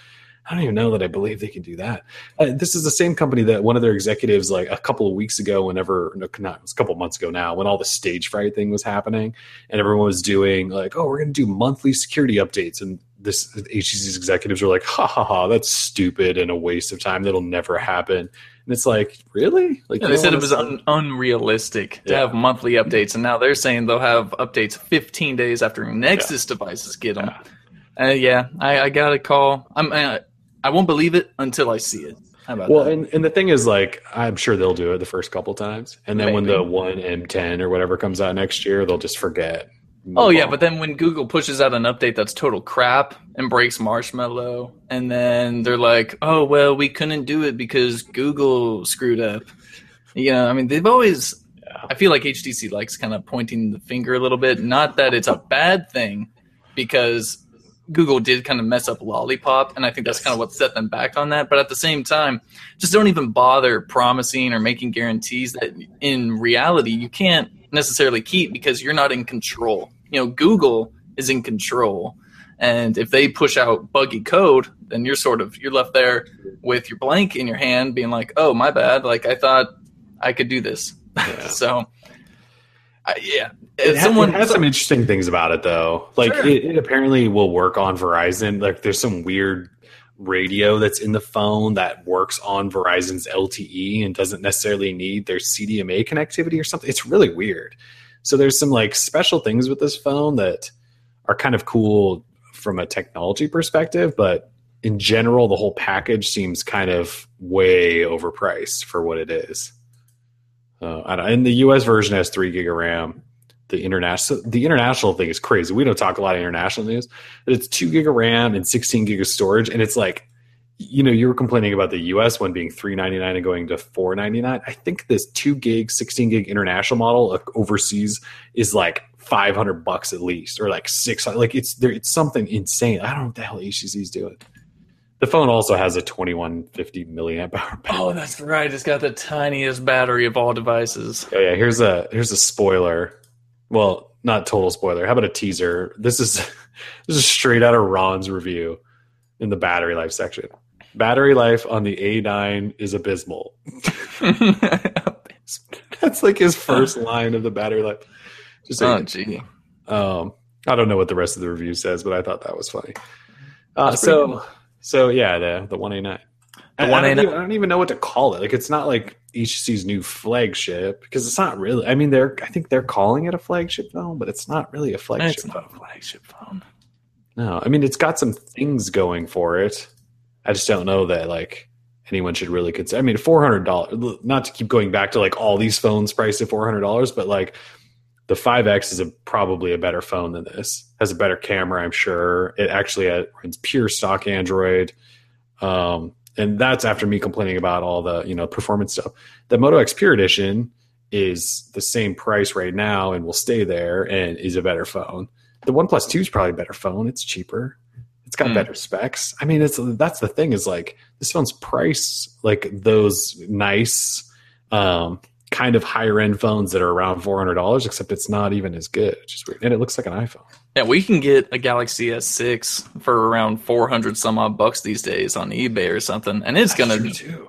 I don't even know that I believe they can do that. Uh, this is the same company that one of their executives, like a couple of weeks ago, whenever, no, not, it was a couple of months ago now, when all the Stagefright thing was happening and everyone was doing like, oh, we're going to do monthly security updates. And this HTC's executives were like, ha ha ha, that's stupid and a waste of time. That'll never happen. And it's like, really? Like Yeah, they said it was un- unrealistic to have monthly updates, and now they're saying they'll have updates 15 days after Nexus devices get them. Yeah. Uh, yeah, I, I got a call. I'm, uh, I won't believe it until I see it. How about Well, that? and, and the thing is, like, I'm sure they'll do it the first couple times, and then when the one M10 or whatever comes out next year, they'll just forget. oh Move yeah, on. but then when Google pushes out an update that's total crap and breaks Marshmallow, and then they're like, "Oh well, we couldn't do it because Google screwed up." You know, I mean, they've always. I feel like HTC likes kind of pointing the finger a little bit. Not that it's a bad thing, because Google did kind of mess up Lollipop, and I think that's kind of what set them back on that. But at the same time, just don't even bother promising or making guarantees that in reality you can't necessarily keep because you're not in control. You know, Google is in control, and if they push out buggy code, then you're sort of you're left there with your blank in your hand, being like, "Oh, my bad. Like I thought I could do this." (laughs) Yeah. so, I, yeah, It, someone it has some interesting things about it, though. Like, Sure. it, it apparently will work on Verizon. Like, there's some weird radio that's in the phone that works on Verizon's LTE and doesn't necessarily need their CDMA connectivity or something. It's really weird. So there's some like special things with this phone that are kind of cool from a technology perspective, but in general, the whole package seems kind of way overpriced for what it is. Uh, and the US version has three gig of RAM. The international the international thing is crazy. We don't talk a lot of international news, but it's two gig of RAM and 16 gig of storage, and it's like you know, you were complaining about the US one being three ninety nine and going to four ninety nine. I think this two gig, sixteen gig international model overseas is like five hundred bucks at least, or like six. Like it's there, it's something insane. I don't know what the hell HTC's doing. The phone also has a twenty one fifty milliamp hour. (laughs) Battery. Oh, that's right. It's got the tiniest battery of all devices. Oh yeah, here's a here's a spoiler. Well, not total spoiler. How about a teaser? This is (laughs) this is straight out of Ron's review in the battery life section. Battery life on the A9 is abysmal. (laughs) That's like his first (laughs) line of the battery life. Just oh, gee. Um, I don't know what the rest of the review says, but I thought that was funny. Uh, so, cool. so yeah, the the one A nine. The one A nine. I don't even know what to call it. Like, it's not like HTC's new flagship because it's not really. I mean, they're I think they're calling it a flagship phone, but it's not really a flagship. It's not a flagship phone. No, I mean it's got some things going for it. I just don't know that like anyone should really consider. I mean, four hundred dollars. Not to keep going back to like all these phones priced at four hundred dollars, but like the 5X is a, probably a better phone than this. Has a better camera, I'm sure. It actually runs pure stock Android, um, and that's after me complaining about all the you know performance stuff. The Moto X Pure Edition is the same price right now and will stay there and is a better phone. The OnePlus Two is probably a better phone. It's cheaper. It's got mm. better specs. I mean, it's that's the thing is like this phone's price like those nice um, kind of higher end phones that are around four hundred dollars, except it's not even as good. Just weird, and it looks like an iPhone. Yeah, we can get a Galaxy S6 for around four hundred some odd bucks these days on eBay or something, and it's gonna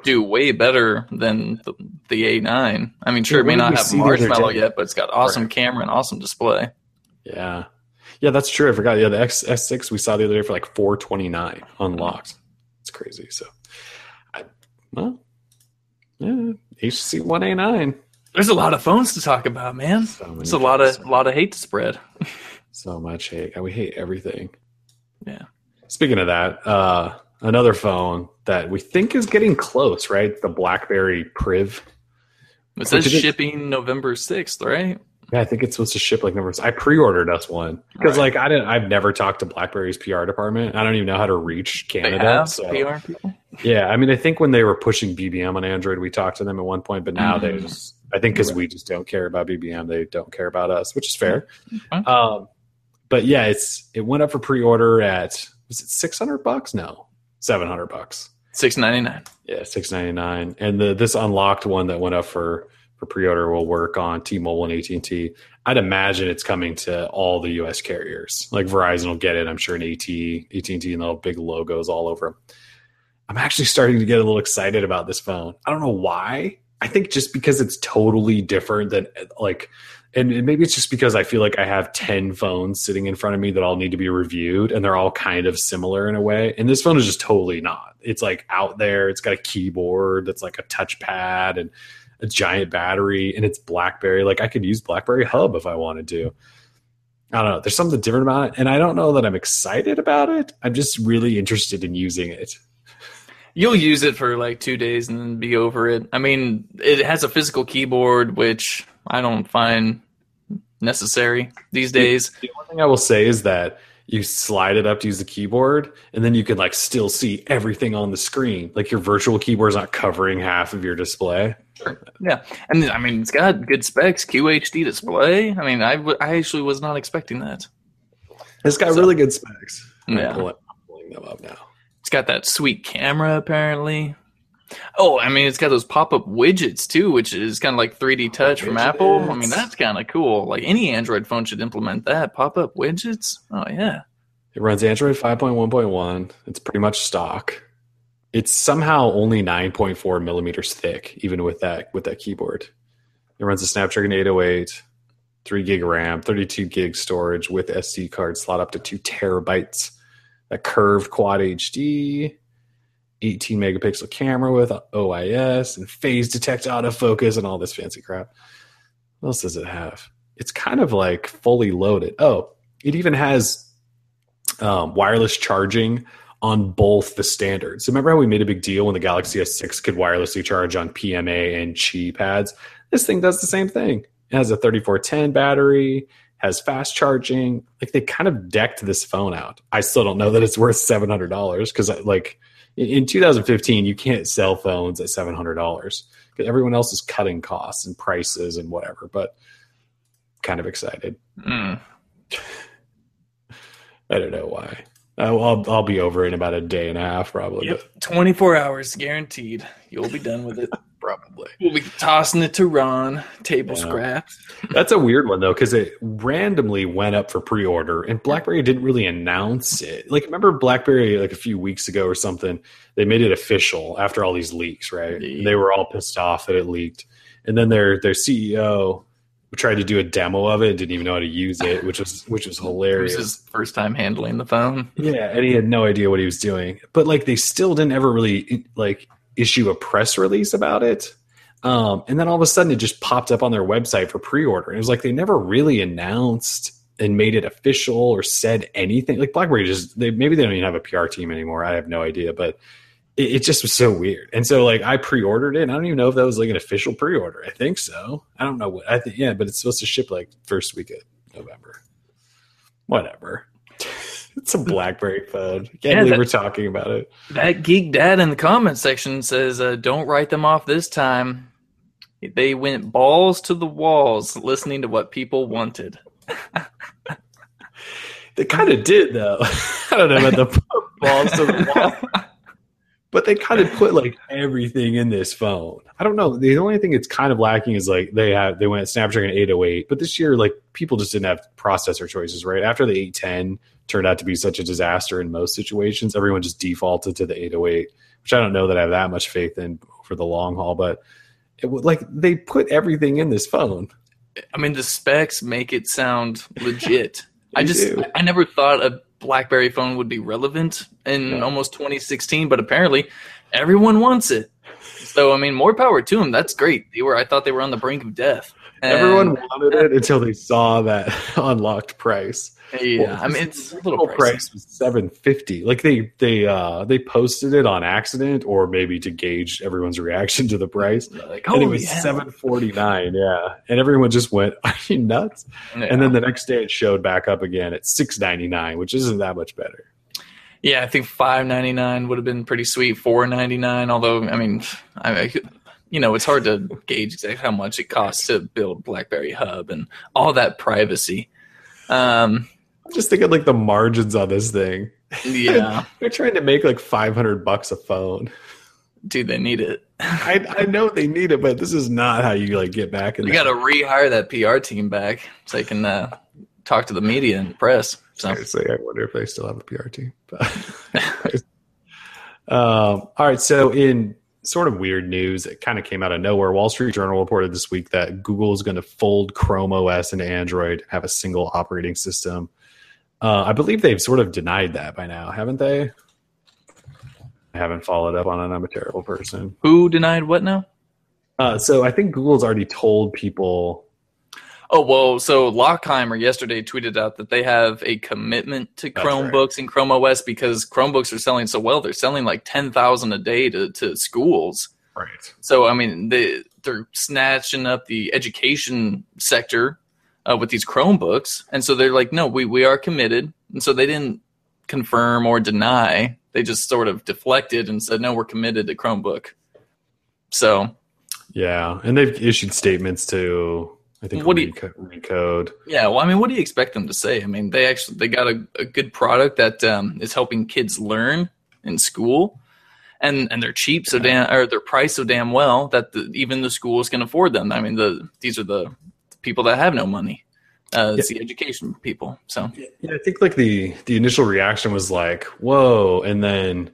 do way better than the, the A9. I mean, sure, it may not have Marshmallow yet, but it's got awesome right. camera and awesome display. Yeah, yeah, that's true. I forgot. Yeah, the X, S6 we saw the other day for like 429 unlocked. It's crazy. So, I, well, yeah, One A9. There's a lot of phones to talk about, man. So It's a lot of a lot of hate to spread. (laughs) so much hate. We hate everything. Yeah. Speaking of that, uh, another phone that we think is getting close, right? The BlackBerry Priv. It says shipping November sixth, right? Yeah, I think it's supposed to ship like numbers. I pre-ordered us one because right. like I didn't. I've never talked to BlackBerry's PR department. I don't even know how to reach Canada. so. PR people. Yeah, I mean, I think when they were pushing BBM on Android, we talked to them at one point, but now mm-hmm. they just. I think because we just don't care about BBM, they don't care about us, which is fair. Mm-hmm. Um, but yeah, it's it went up for pre-order at was it six hundred bucks? No, seven hundred bucks. Six ninety nine. Yeah, six ninety nine, and the this unlocked one that went up for for pre-order will work on T-Mobile and AT&T. I'd imagine it's coming to all the U.S. carriers. Like Verizon will get it, I'm sure, in AT, AT&T, and the big logos all over them. I'm actually starting to get a little excited about this phone. I don't know why. I think just because it's totally different than like, and maybe it's just because I feel like I have 10 phones sitting in front of me that all need to be reviewed and they're all kind of similar in a way. And this phone is just totally not. It's like out there. It's got a keyboard that's like a touchpad and a giant battery and it's BlackBerry. Like I could use BlackBerry Hub if I wanted to. I don't know. There's something different about it, and I don't know that I'm excited about it. I'm just really interested in using it. You'll use it for like two days and then be over it. I mean, it has a physical keyboard, which I don't find necessary these days. The, the one thing I will say is that you slide it up to use the keyboard and then you can like still see everything on the screen. Like your virtual keyboard's not covering half of your display. Sure. yeah. And i mean it's got good specs qhd display. I mean I, w- I actually was not expecting that. It's got so, really good specs. Yeah. Pull it, pulling them up now. It's got that sweet camera apparently Oh, I mean, it's got those pop up widgets too, which is kind of like 3D Touch from Apple. I mean, that's kind of cool. Like any Android phone should implement that. Pop up widgets. Oh, yeah. It runs Android 5.1.1. It's pretty much stock. It's somehow only 9.4 millimeters thick, even with that with that keyboard. It runs a Snapdragon 808, 3 gig RAM, 32 gig storage with SD card slot up to 2 terabytes. A curved quad HD, 18 megapixel camera with OIS and phase detect autofocus and all this fancy crap. What else does it have? It's kind of like fully loaded. Oh, it even has um, wireless charging on both the standards. Remember how we made a big deal when the Galaxy S6 could wirelessly charge on PMA and Qi pads? This thing does the same thing. It has a 3410 battery, has fast charging. Like they kind of decked this phone out. I still don't know that it's worth $700 because like in, in 2015, you can't sell phones at seven hundred dollars because everyone else is cutting costs and prices and whatever. But kind of excited. Mm. (laughs) I don't know why. I'll, I'll, I'll be over in about a day and a half, probably. Yep, 24 hours guaranteed. You'll be done with it. (laughs) Probably. We'll be tossing it to Ron. Table Yeah. scraps. That's a weird one though, because it randomly went up for pre-order, and BlackBerry didn't really announce it. Like, remember BlackBerry like a few weeks ago or something? They made it official after all these leaks, right? Yeah. And they were all pissed off that it leaked, and then their their CEO tried to do a demo of it, didn't even know how to use it, which was which was It hilarious. was his first time handling the phone. Yeah, and he had no idea what he was doing. But like they still didn't ever really like issue a press release about it. Um, and then all of a sudden it just popped up on their website for pre-order. And it was like they never really announced and made it official or said anything. Like BlackBerry just they maybe they don't even have a PR team anymore. I have no idea, but it, it just was so weird. And so like I pre-ordered it. I don't even know if that was like an official pre-order. I think so. I don't know what I think. Yeah, but it's supposed to ship like first week of November. Whatever. It's a BlackBerry phone. Can't Yeah, believe that- we're talking about it. That geek dad in the comment section says, uh, "Don't write them off this time. They went balls to the walls, listening to what people wanted." (laughs) They kind of did though. (laughs) I don't know about the (laughs) balls to the wall, but they kind of put like everything in this phone. I don't know. The only thing it's kind of lacking is like they have they went Snapdragon 808, but this year like people just didn't have processor choices, right? After the 810 turned out to be such a disaster in most situations, everyone just defaulted to the 808, which I don't know that I have that much faith in for the long haul, but it would like they put everything in this phone. I mean, the specs make it sound legit. (laughs) I just, do. I never thought a BlackBerry phone would be relevant in Yeah. almost 2016, but apparently everyone wants it. So, I mean, more power to them. That's great. They were, I thought they were on the brink of death. Everyone wanted it until they saw that (laughs) unlocked price. yeah. I mean, it's a little pricey. price was seven fifty. Like they they uh they posted it on accident or maybe to gauge everyone's reaction to the price. Like, and it oh, was yeah. seven forty nine. Yeah, and everyone just went, (laughs) "Are you nuts?" Yeah. And then the next day it showed back up again at six ninety nine, which isn't that much better. Yeah, I think five ninety nine would have been pretty sweet. Four ninety nine, although I mean, I, I could- you know, it's hard to gauge exactly how much it costs to build BlackBerry Hub and all that privacy. Um, I'm just thinking like the margins on this thing. yeah, (laughs) They're trying to make like five hundred bucks a phone. dude, they need it. I, I know they need it, but this is not how you like get back in. The- got to rehire that PR team back so they can uh, talk to the media and press. So Seriously, I wonder if they still have a PR team. But- (laughs) um, all right. So, in sort of weird news, it kind of came out of nowhere. Wall Street Journal reported this week that Google is going to fold Chrome OS into Android, have a single operating system. Uh, I believe they've sort of denied that by now, haven't they? I haven't followed up on it. I'm a terrible person. who denied what now? Uh, so I think Google's already told people. Oh well, so Lockheimer yesterday tweeted out that they have a commitment to That's right. Chromebooks and Chrome OS because Chromebooks are selling so well. They're selling like ten thousand a day to, to schools. Right. So I mean, they they're snatching up the education sector uh, with these Chromebooks, and so they're like, no, we we are committed, and so they didn't confirm or deny. They just sort of deflected and said, no, we're committed to Chromebook. So Yeah, and they've issued statements to I think What do you- Reco- Recode. yeah, well, I mean, what do you expect them to say? I mean, they actually they got a, a good product that um, is helping kids learn in school. And, and they're cheap so damn or they're priced so damn well that the, even the schools can afford them. I mean the these are the people that have no money. Uh, it's the education people. So Yeah, I think like the the initial reaction was like, "Whoa!" And then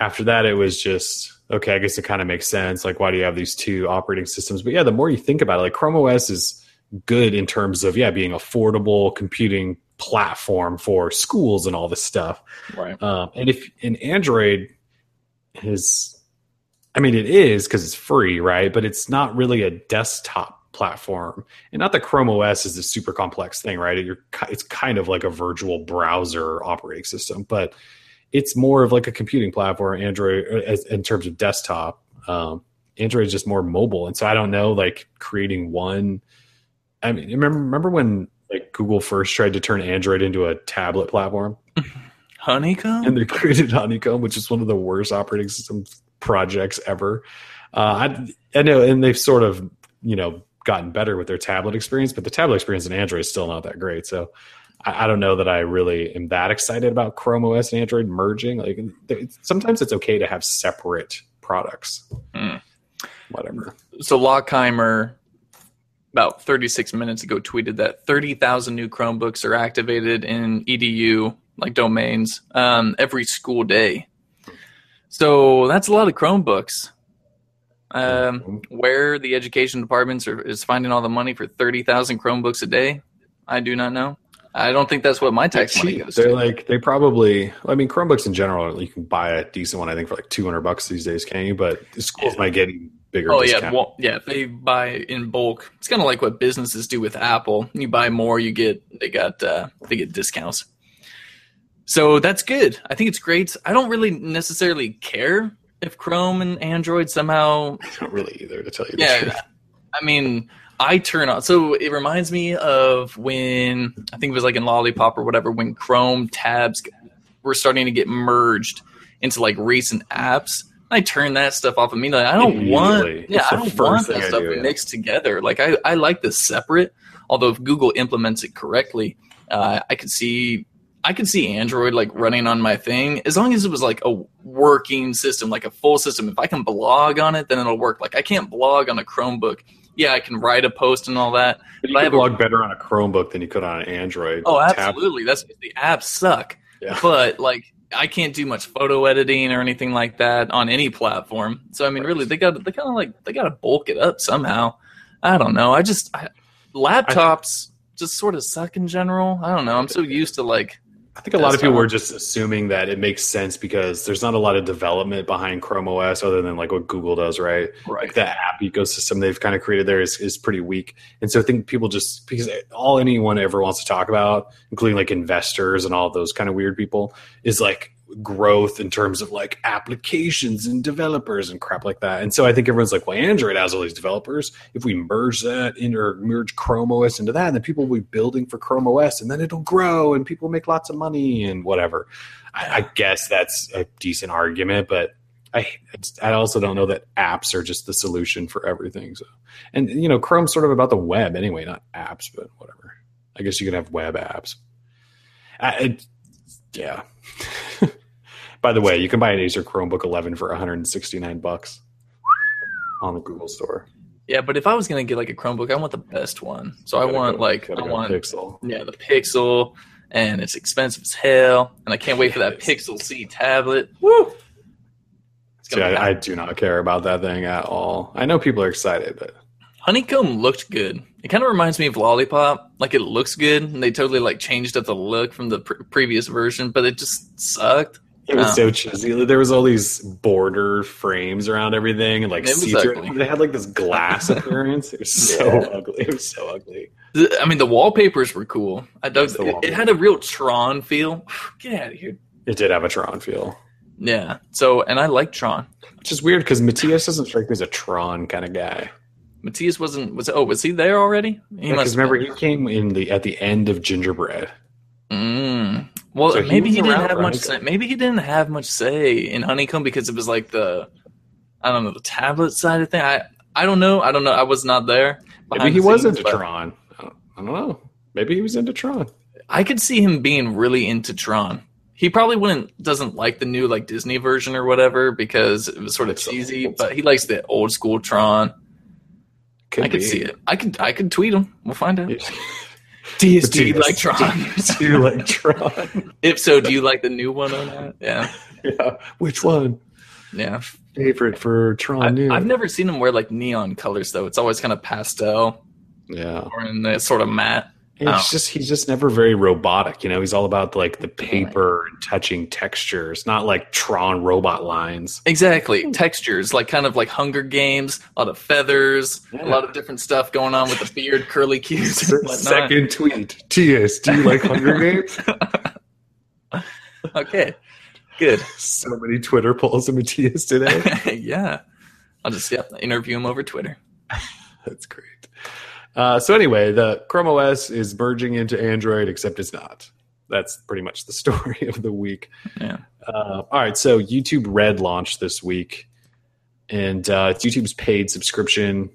after that, it was just okay. I guess it kind of makes sense. Like, why do you have these two operating systems? But yeah, the more you think about it, like Chrome OS is good in terms of yeah being affordable computing platform for schools and all this stuff. right. Um, and if in Android is, I mean, it is because it's free, right? But it's not really a desktop platform, and not that Chrome OS is a super complex thing, right? You're, it's kind of like a virtual browser operating system, but it's more of like a computing platform. Android, uh, as, in terms of desktop, um, Android is just more mobile, and so I don't know, like creating one. I mean, remember remember when like Google first tried to turn Android into a tablet platform? (laughs) Honeycomb. and they (laughs) created Honeycomb, which is one of the worst operating system projects ever. Uh, I, I know, and they've sort of you know gotten better with their tablet experience, but the tablet experience in Android is still not that great. So I, I don't know that I really am that excited about Chrome OS and Android merging. Like they- sometimes it's okay to have separate products. Hmm. Whatever. so Lockheimer about 36 minutes ago tweeted that 30,000 new Chromebooks are activated in EDU like domains um, every school day. So that's a lot of Chromebooks. Um, where the education departments are, is finding all the money for 30,000 Chromebooks a day, I do not know. I don't think that's what my tax money goes They're to. like they probably. I mean, Chromebooks in general, you can buy a decent one. I think for like two hundred bucks these days, can you? But the schools might get bigger. Oh yeah, well, yeah. If they buy in bulk, it's kind of like what businesses do with Apple. You buy more, you get they got uh, they get discounts. So that's good. I think it's great. I don't really necessarily care if Chrome and Android somehow. (laughs) I don't really either, to tell you the Yeah, truth. I mean, I turn on. So it reminds me of when I think it was like in Lollipop or whatever when Chrome tabs were starting to get merged into like recent apps. I turn that stuff off immediately. I don't want, yeah, I don't want that I stuff do, yeah. mixed together. Like I, I like this separate. Although if Google implements it correctly, uh, I could see, I could see Android like running on my thing as long as it was like a working system, like a full system. If I can blog on it, then it'll work. Like I can't blog on a Chromebook. Yeah, I can write a post and all that. But you But I have a- blog better on a Chromebook than you could on an Android. Oh, tablet. absolutely. That's the apps suck. Yeah. But like I can't do much photo editing or anything like that on any platform. So I mean, really, they got they kind of like they got to bulk it up somehow. I don't know. I just I, laptops just sort of suck in general. I don't know. I'm so (laughs) used to like I think a lot of people were just assuming that it makes sense because there's not a lot of development behind Chrome OS other than like what Google does, right? Like the app ecosystem they've kind of created there is, is pretty weak. And so I think people just because all anyone ever wants to talk about, including like investors and all those kind of weird people, is like growth in terms of like applications and developers and crap like that. And so I think everyone's like, well, Android has all these developers. If we merge that in or merge Chrome OS into that, then people will be building for Chrome OS and then it'll grow and people make lots of money and whatever. I, I guess that's a decent argument, but I I also don't know that apps are just the solution for everything. So, and you know, Chrome's sort of about the web anyway, not apps, but whatever. I guess you can have web apps. I, it, yeah. (laughs) By the way, you can buy an Acer Chromebook 11 for 169 bucks on the Google Store. yeah. But if I was gonna get like a Chromebook, I want the best one. So I want go- like I want Pixel. yeah the Pixel, and it's expensive as hell, and I can't wait for that Pixel C tablet. Woo! See, I, I do not care about that thing at all. I know people are excited, but Honeycomb looked good. It kind of reminds me of Lollipop. Like it looks good, and they totally like changed up the look from the pr- previous version, but it just sucked. It was Oh. so cheesy. There was all these border frames around everything, and like see through. They had like this glass (laughs) appearance. It was so Yeah. ugly. It was so ugly. I mean, the wallpapers were cool. I dug. The It, it had a real Tron feel. (sighs) Get out of here. It did have a Tron feel, Yeah. So, and I like Tron. which is weird because Matias doesn't strike me as a Tron kind of guy. Matias wasn't. Was oh, was he there already? Because have remember, he came in the at the end of Gingerbread. Mm. Well, So maybe was he didn't have much. Say, maybe he didn't have much say in Honeycomb because it was like the, I don't know, the tablet side of thing. I I don't know. I don't know. I was not there. Maybe he the was scenes, into Tron. I don't, know. Maybe he was into Tron. I could see him being really into Tron. He probably wouldn't doesn't like the new like Disney version or whatever because it was sort of cheesy, old. but he likes the old school Tron. I could be. see it. I could I could tweet him. We'll find out. (laughs) Yeah. Do you, But do you do you- like Tron? (laughs) Do like Tron? if so, do you like the new one or not? Yeah, yeah. Which one? yeah. Favorite for Tron I, New? I've never seen him wear like neon colors though. It's always kind of pastel yeah. or in the sort of matte. It's Oh. just he's just never very robotic, you know. He's all about like the paper and touching textures, not like Tron robot lines. Exactly. Hmm. Textures, like kind of like Hunger Games, a lot of feathers, a lot of different stuff going on with the beard, curly (laughs) cues. Second tweet. TS, do you like Hunger (laughs) Games? Okay, good. so many Twitter polls of Matias today. (laughs) yeah, I'll just yeah interview him over Twitter. That's great. Uh, so anyway, the Chrome OS is merging into Android, except it's not. that's pretty much the (laughs) story of the week. Yeah. Uh, all right, so YouTube Red launched this week, and uh, it's YouTube's paid subscription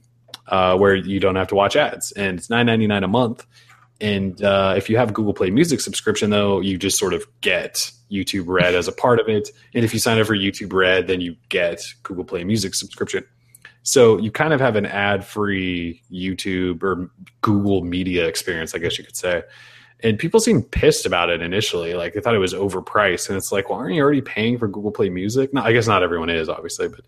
uh, where you don't have to watch ads, and it's nine ninety nine a month. And uh, if you have Google Play Music subscription, though, you just sort of get YouTube Red as a part of it. And if you sign up for YouTube Red, then you get Google Play Music subscription. So you kind of have an ad free YouTube or Google media experience, I guess you could say. And people seemed pissed about it initially. Like they thought it was overpriced. And it's like, well, aren't you already paying for Google Play Music? No, I guess not everyone is, obviously, but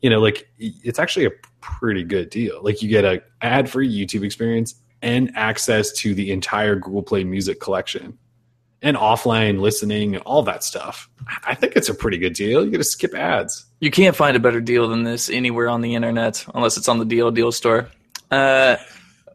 you know, like it's actually a pretty good deal. Like you get a ad free YouTube experience and access to the entire Google Play Music collection and offline listening and all that stuff. I think it's a pretty good deal. You get to skip ads. You can't find a better deal than this anywhere on the internet, unless it's on the Deal Deal store. Uh,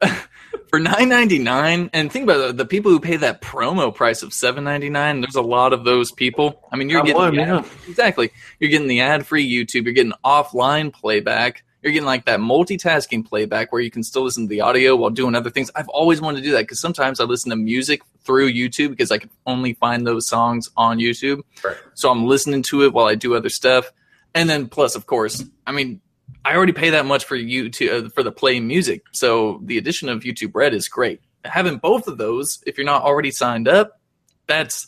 (laughs) for nine ninety nine, and think about it, the people who pay that promo price of seven ninety nine. There's a lot of those people. I mean, you're Got getting one, the ad- exactly. You're getting the ad free YouTube. You're getting offline playback. You're getting like that multitasking playback where you can still listen to the audio while doing other things. I've always wanted to do that because sometimes I listen to music through YouTube because I can only find those songs on YouTube. Right. So I'm listening to it while I do other stuff. And then plus, of course, I mean, I already pay that much for YouTube uh, for the play music. So the addition of YouTube Red is great. Having both of those, if you're not already signed up, that's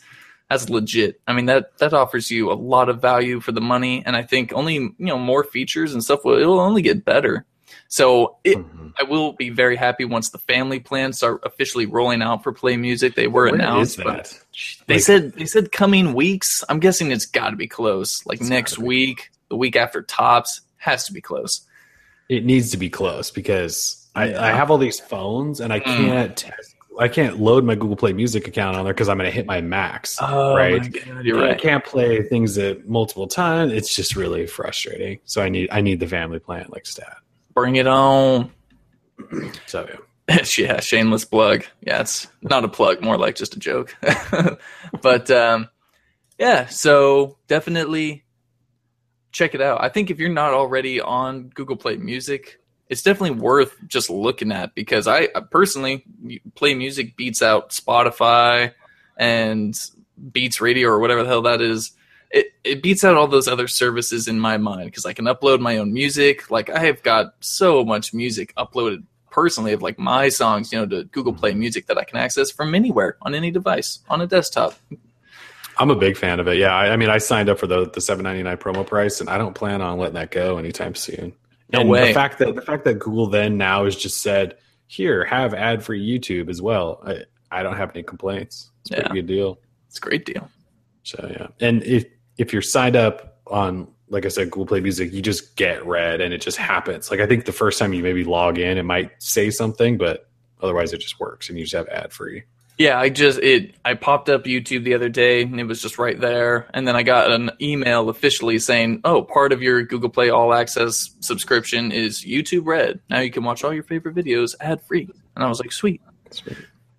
that's legit. I mean that that offers you a lot of value for the money, and I think only you know more features and stuff will it'll only get better. So it, Mhm. I will be very happy once the family plans start officially rolling out for Play Music. They were When announced, is but that? they Like, said they said coming weeks. I'm guessing it's got to be close. Like next week, the week after tops has to be close. it needs to be close because I. I have all these phones and I Mm. can't test, I can't load my Google Play Music account on there because I'm going to hit my max. Oh right? my god, you're And I can't play things at multiple times. It's just really frustrating. So I need I need the family plan like stat. Bring it on. So yeah. (laughs) yeah, shameless plug. Yeah, it's not a plug, more like just a joke. (laughs) but um, yeah, so definitely check it out. I think if you're not already on Google Play Music, it's definitely worth just looking at because I, personally Play Music beats out Spotify and Beats Radio or whatever the hell that is. It, it beats out all those other services in my mind because I can upload my own music. Like I have got so much music uploaded personally of like my songs, you know, to Google Play Music that I can access from anywhere on any device on a desktop. I'm a big fan of it. Yeah, I, I mean, I signed up for the the 7.99 promo price, and I don't plan on letting that go anytime soon. No and way. The fact that the fact that Google then now has just said, "Here, have ad free YouTube as well." I, I don't have any complaints. It's a pretty Yeah. good deal. It's a great deal. So yeah, and if if you're signed up on like I said, Google Play Music, you just get Red, and it just happens. Like I think the first time you maybe log in, it might say something, but otherwise it just works, and you just have ad free. Yeah, I just it I popped up YouTube the other day and it was just right there and then I got an email officially saying, "Oh, part of your Google Play All Access subscription is YouTube Red. Now you can watch all your favorite videos ad-free." And I was like, "Sweet."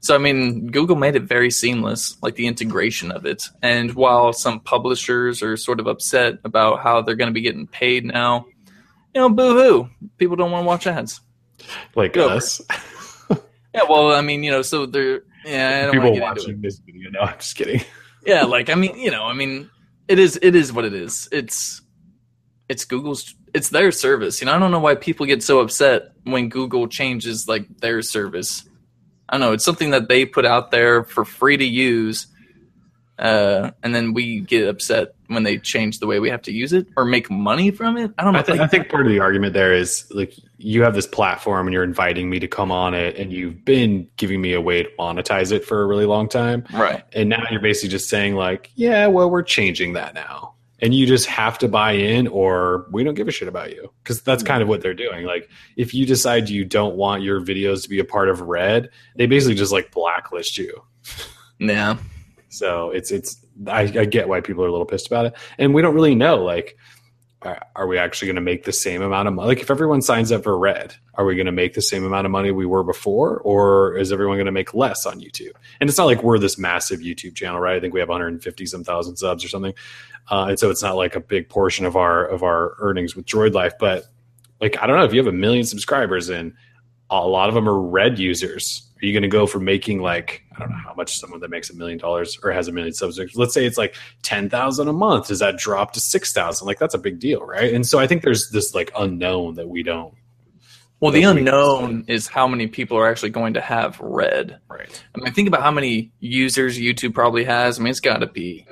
So I mean, Google made it very seamless, like the integration of it. And while some publishers are sort of upset about how they're going to be getting paid now, you know, boo-hoo. People don't want to watch ads. Like Go. us, Yeah, well, I mean, you know, so they're yeah, I don't people want to into it. watching this video. No, I'm just kidding. yeah like i mean you know i mean it is it is what it is it's it's google's it's their service you know i don't know why people get so upset when google changes like their service i don't know it's something that they put out there for free to use uh, and then we get upset when they change the way we have to use it or make money from it i don't know I, th- like- I think part of the argument there is like you have this platform and you're inviting me to come on it, and you've been giving me a way to monetize it for a really long time. right And now you're basically just saying like, yeah, well, we're changing that now. And you just have to buy in or we don't give a shit about you. Cuz that's kind of what they're doing. Like if you decide you don't want your videos to be a part of Red, they basically just like blacklist you. yeah So it's it's I, I get why people are a little pissed about it. And we don't really know like are, we actually going to make the same amount of money? Like if everyone signs up for Red, are we going to make the same amount of money we were before or is everyone going to make less on YouTube? And it's not like we're this massive YouTube channel, right? I think we have 150 some thousand subs or something. Uh, and so it's not like a big portion of our of our earnings with Droid Life, but like I don't know if you have a million subscribers and a lot of them are red users Are you going to go from making like I don't know how much someone that makes a million dollars or has a million subscribers? Let's say it's like ten thousand a month. Does that drop to six thousand? Like that's a big deal, right? And so I think there's this like unknown that we don't. Well, the we- unknown is how many people are actually going to have Red. Right. I mean, think about how many users YouTube probably has. I mean, it's got to be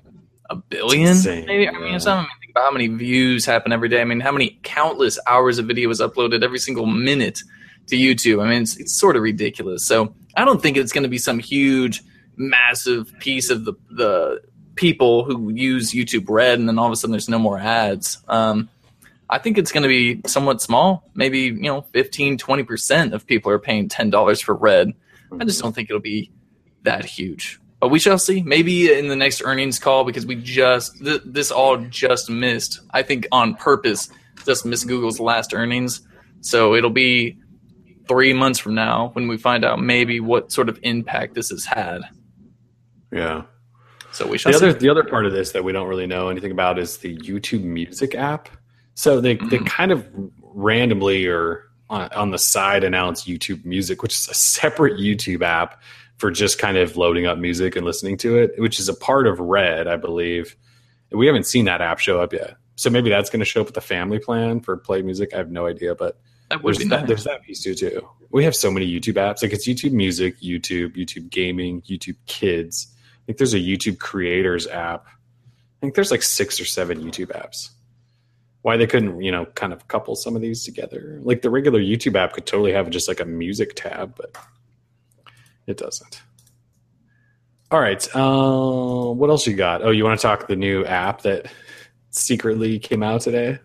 a billion. insane, maybe. I mean, yeah. it's not, I mean, think about how many views happen every day. I mean, how many countless hours of video is uploaded every single minute to YouTube. I mean, it's, it's sort of ridiculous. So I don't think it's going to be some huge, massive piece of the the people who use YouTube Red, and then all of a sudden there's no more ads. Um, I think it's going to be somewhat small. Maybe, you know, 15, 20% of people are paying $10 for Red. I just don't think it'll be that huge. But we shall see. Maybe in the next earnings call because we just, th- this all just missed, I think on purpose, just missed Google's last earnings. So it'll be three months from now when we find out maybe what sort of impact this has had. Yeah. So we shall The other see. the other part of this that we don't really know anything about is the YouTube Music app. So they they Mhm. kind of randomly or on, on the side announce YouTube Music, which is a separate YouTube app for just kind of loading up music and listening to it, which is a part of Red, I believe. We haven't seen that app show up yet. So maybe that's going to show up with the family plan for play music. I have no idea, but That would there's be that, nice. there's that piece too too. We have so many YouTube apps. Like it's YouTube Music, YouTube, YouTube Gaming, YouTube Kids. I think there's a YouTube Creators app. I think there's like six or seven YouTube apps. Why they couldn't, you know, kind of couple some of these together? Like the regular YouTube app could totally have just like a music tab, but it doesn't. All right. Uh, what else you got? Oh, you want to talk the new app that secretly came out today?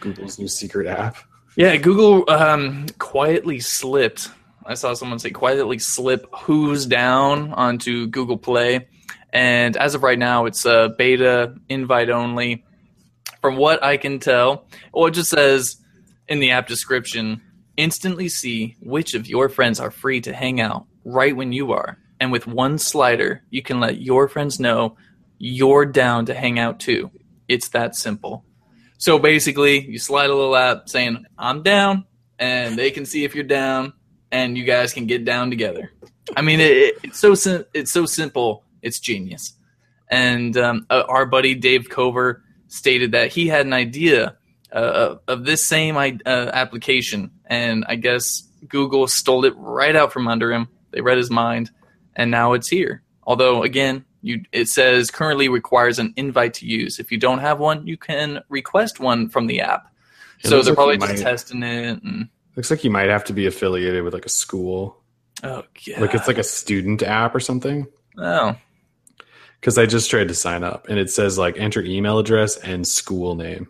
Google's new secret app. Yeah, Google um, quietly slipped. I saw someone say quietly slip Who's Down onto Google Play. And as of right now, it's uh, beta invite only. From what I can tell, well, it just says in the app description instantly see which of your friends are free to hang out right when you are. And with one slider, you can let your friends know you're down to hang out too. It's that simple. So basically, you slide a little app saying, I'm down, and they can see if you're down, and you guys can get down together. I mean, it, it- it's so sim- it's so simple. It's genius. And um, uh, our buddy Dave Cover stated that he had an idea uh, of this same uh, application, and I guess Google stole it right out from under him. They read his mind, and now it's here. Although, again, you it says currently requires an invite to use. If you don't have one, you can request one from the app. It so they're like probably just might- testing it. And, Looks like you might have to be affiliated with like a school. oh, yeah. Like it's like a student app or something. oh, Because I just tried to sign up and it says like enter email address and school name.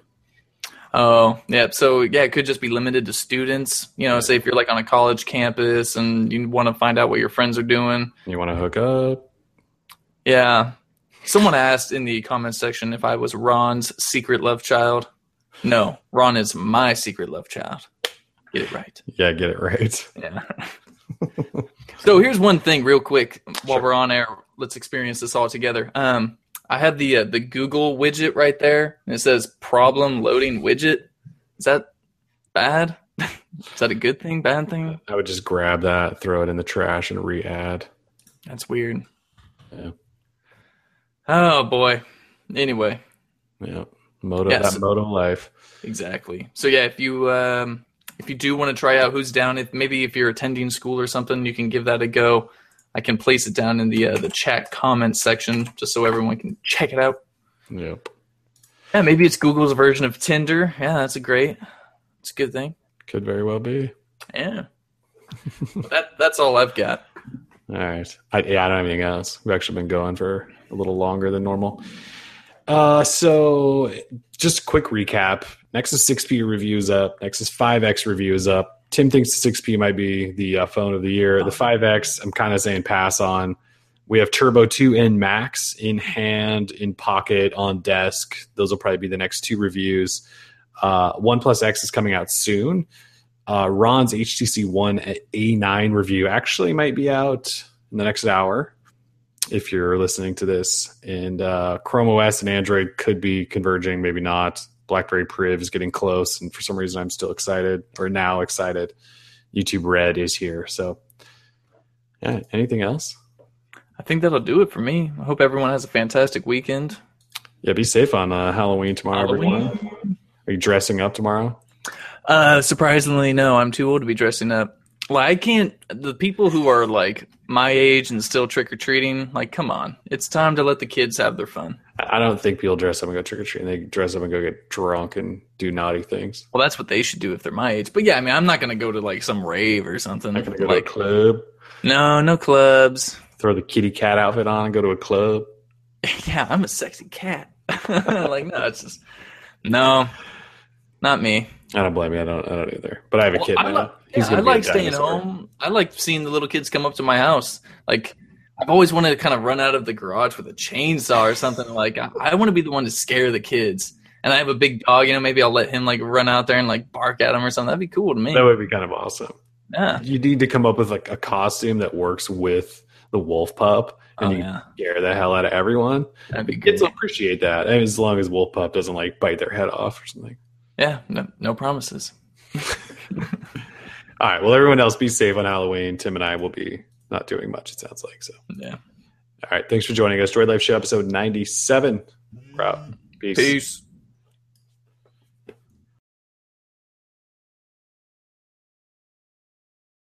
Oh, yeah. So yeah, it could just be limited to students. You know, say if you're like on a college campus and you want to find out what your friends are doing. You want to hook up? Yeah. Someone asked in the comment section if I was Ron's secret love child. No, Ron is my secret love child. Get it right. Yeah, get it right. Yeah. (laughs) so here's one thing, real quick, while Sure. we're on air. Let's experience this all together. Um, I have the uh, the Google widget right there, and it says "problem loading widget." Is that bad? (laughs) Is that a good thing? Bad thing? I would just grab that, throw it in the trash, and re-add. That's weird. Yeah. Oh boy. Anyway, Yeah, moto Yes. that moto life. exactly. So yeah, if you um, if you do want to try out who's down, if maybe if you're attending school or something, you can give that a go. I can place it down in the uh, the chat comment section just so everyone can check it out. Yep, Yeah, maybe it's Google's version of Tinder. Yeah, that's a great. It's a good thing. could very well be. Yeah. (laughs) that that's all I've got. All right. I, yeah, I don't have anything else. We've actually been going for a little longer than normal. Uh, so just quick recap. Nexus 6P review is up. Nexus 5X review is up. Tim thinks the 6P might be the uh, phone of the year. The 5X, I'm kind of saying pass on. We have Turbo 2 and Maxx in hand, in pocket, on desk. Those will probably be the next two reviews. Uh, OnePlus X is coming out soon. Uh, Ron's HTC One A9 review actually might be out in the next hour if you're listening to this. And uh, Chrome OS and Android could be converging, maybe not. BlackBerry Priv is getting close, and for some reason, I'm still excited or now excited. YouTube Red is here, so Yeah. Anything else? I think that'll do it for me. I hope everyone has a fantastic weekend. Yeah. Be safe on uh, Halloween tomorrow, Halloween. everyone. Are you dressing up tomorrow? Uh, surprisingly, no. I'm too old to be dressing up. Like I can't. The people who are like my age and still trick or treating, like, come on, it's time to let the kids have their fun. I don't think people dress up and go trick or treating. And they dress up and go get drunk and do naughty things. Well, that's what they should do if they're my age. But yeah, I mean, I'm not gonna go to like some rave or something. Not gonna go like, to a club, no, no clubs. throw the kitty cat outfit on, and go to a club. (laughs) yeah, I'm a sexy cat. (laughs) like, no, it's just no, not me. I don't blame you. I don't. I don't either. But I have a Well, kid I now. He's yeah, I like staying home. I like seeing the little kids come up to my house. Like I've always wanted to kind of run out of the garage with a chainsaw or something. (laughs) Like I, I want to be the one to scare the kids. And I have a big dog. You know, maybe I'll let him like run out there and like bark at him or something. That'd be cool to me. That would be kind of awesome. Yeah. You need to come up with like a costume that works with the wolf pup, and Oh, you yeah. scare the hell out of everyone. That'd be Kids good. will appreciate that, and as long as wolf pup doesn't like bite their head off or something. Yeah. No, no promises. (laughs) All right. Well, everyone else be safe on Halloween. Tim and I will be not doing much. It sounds like so. Yeah. All right. Thanks for joining us. Droid Life Show episode ninety-seven. We're out. Peace. Peace.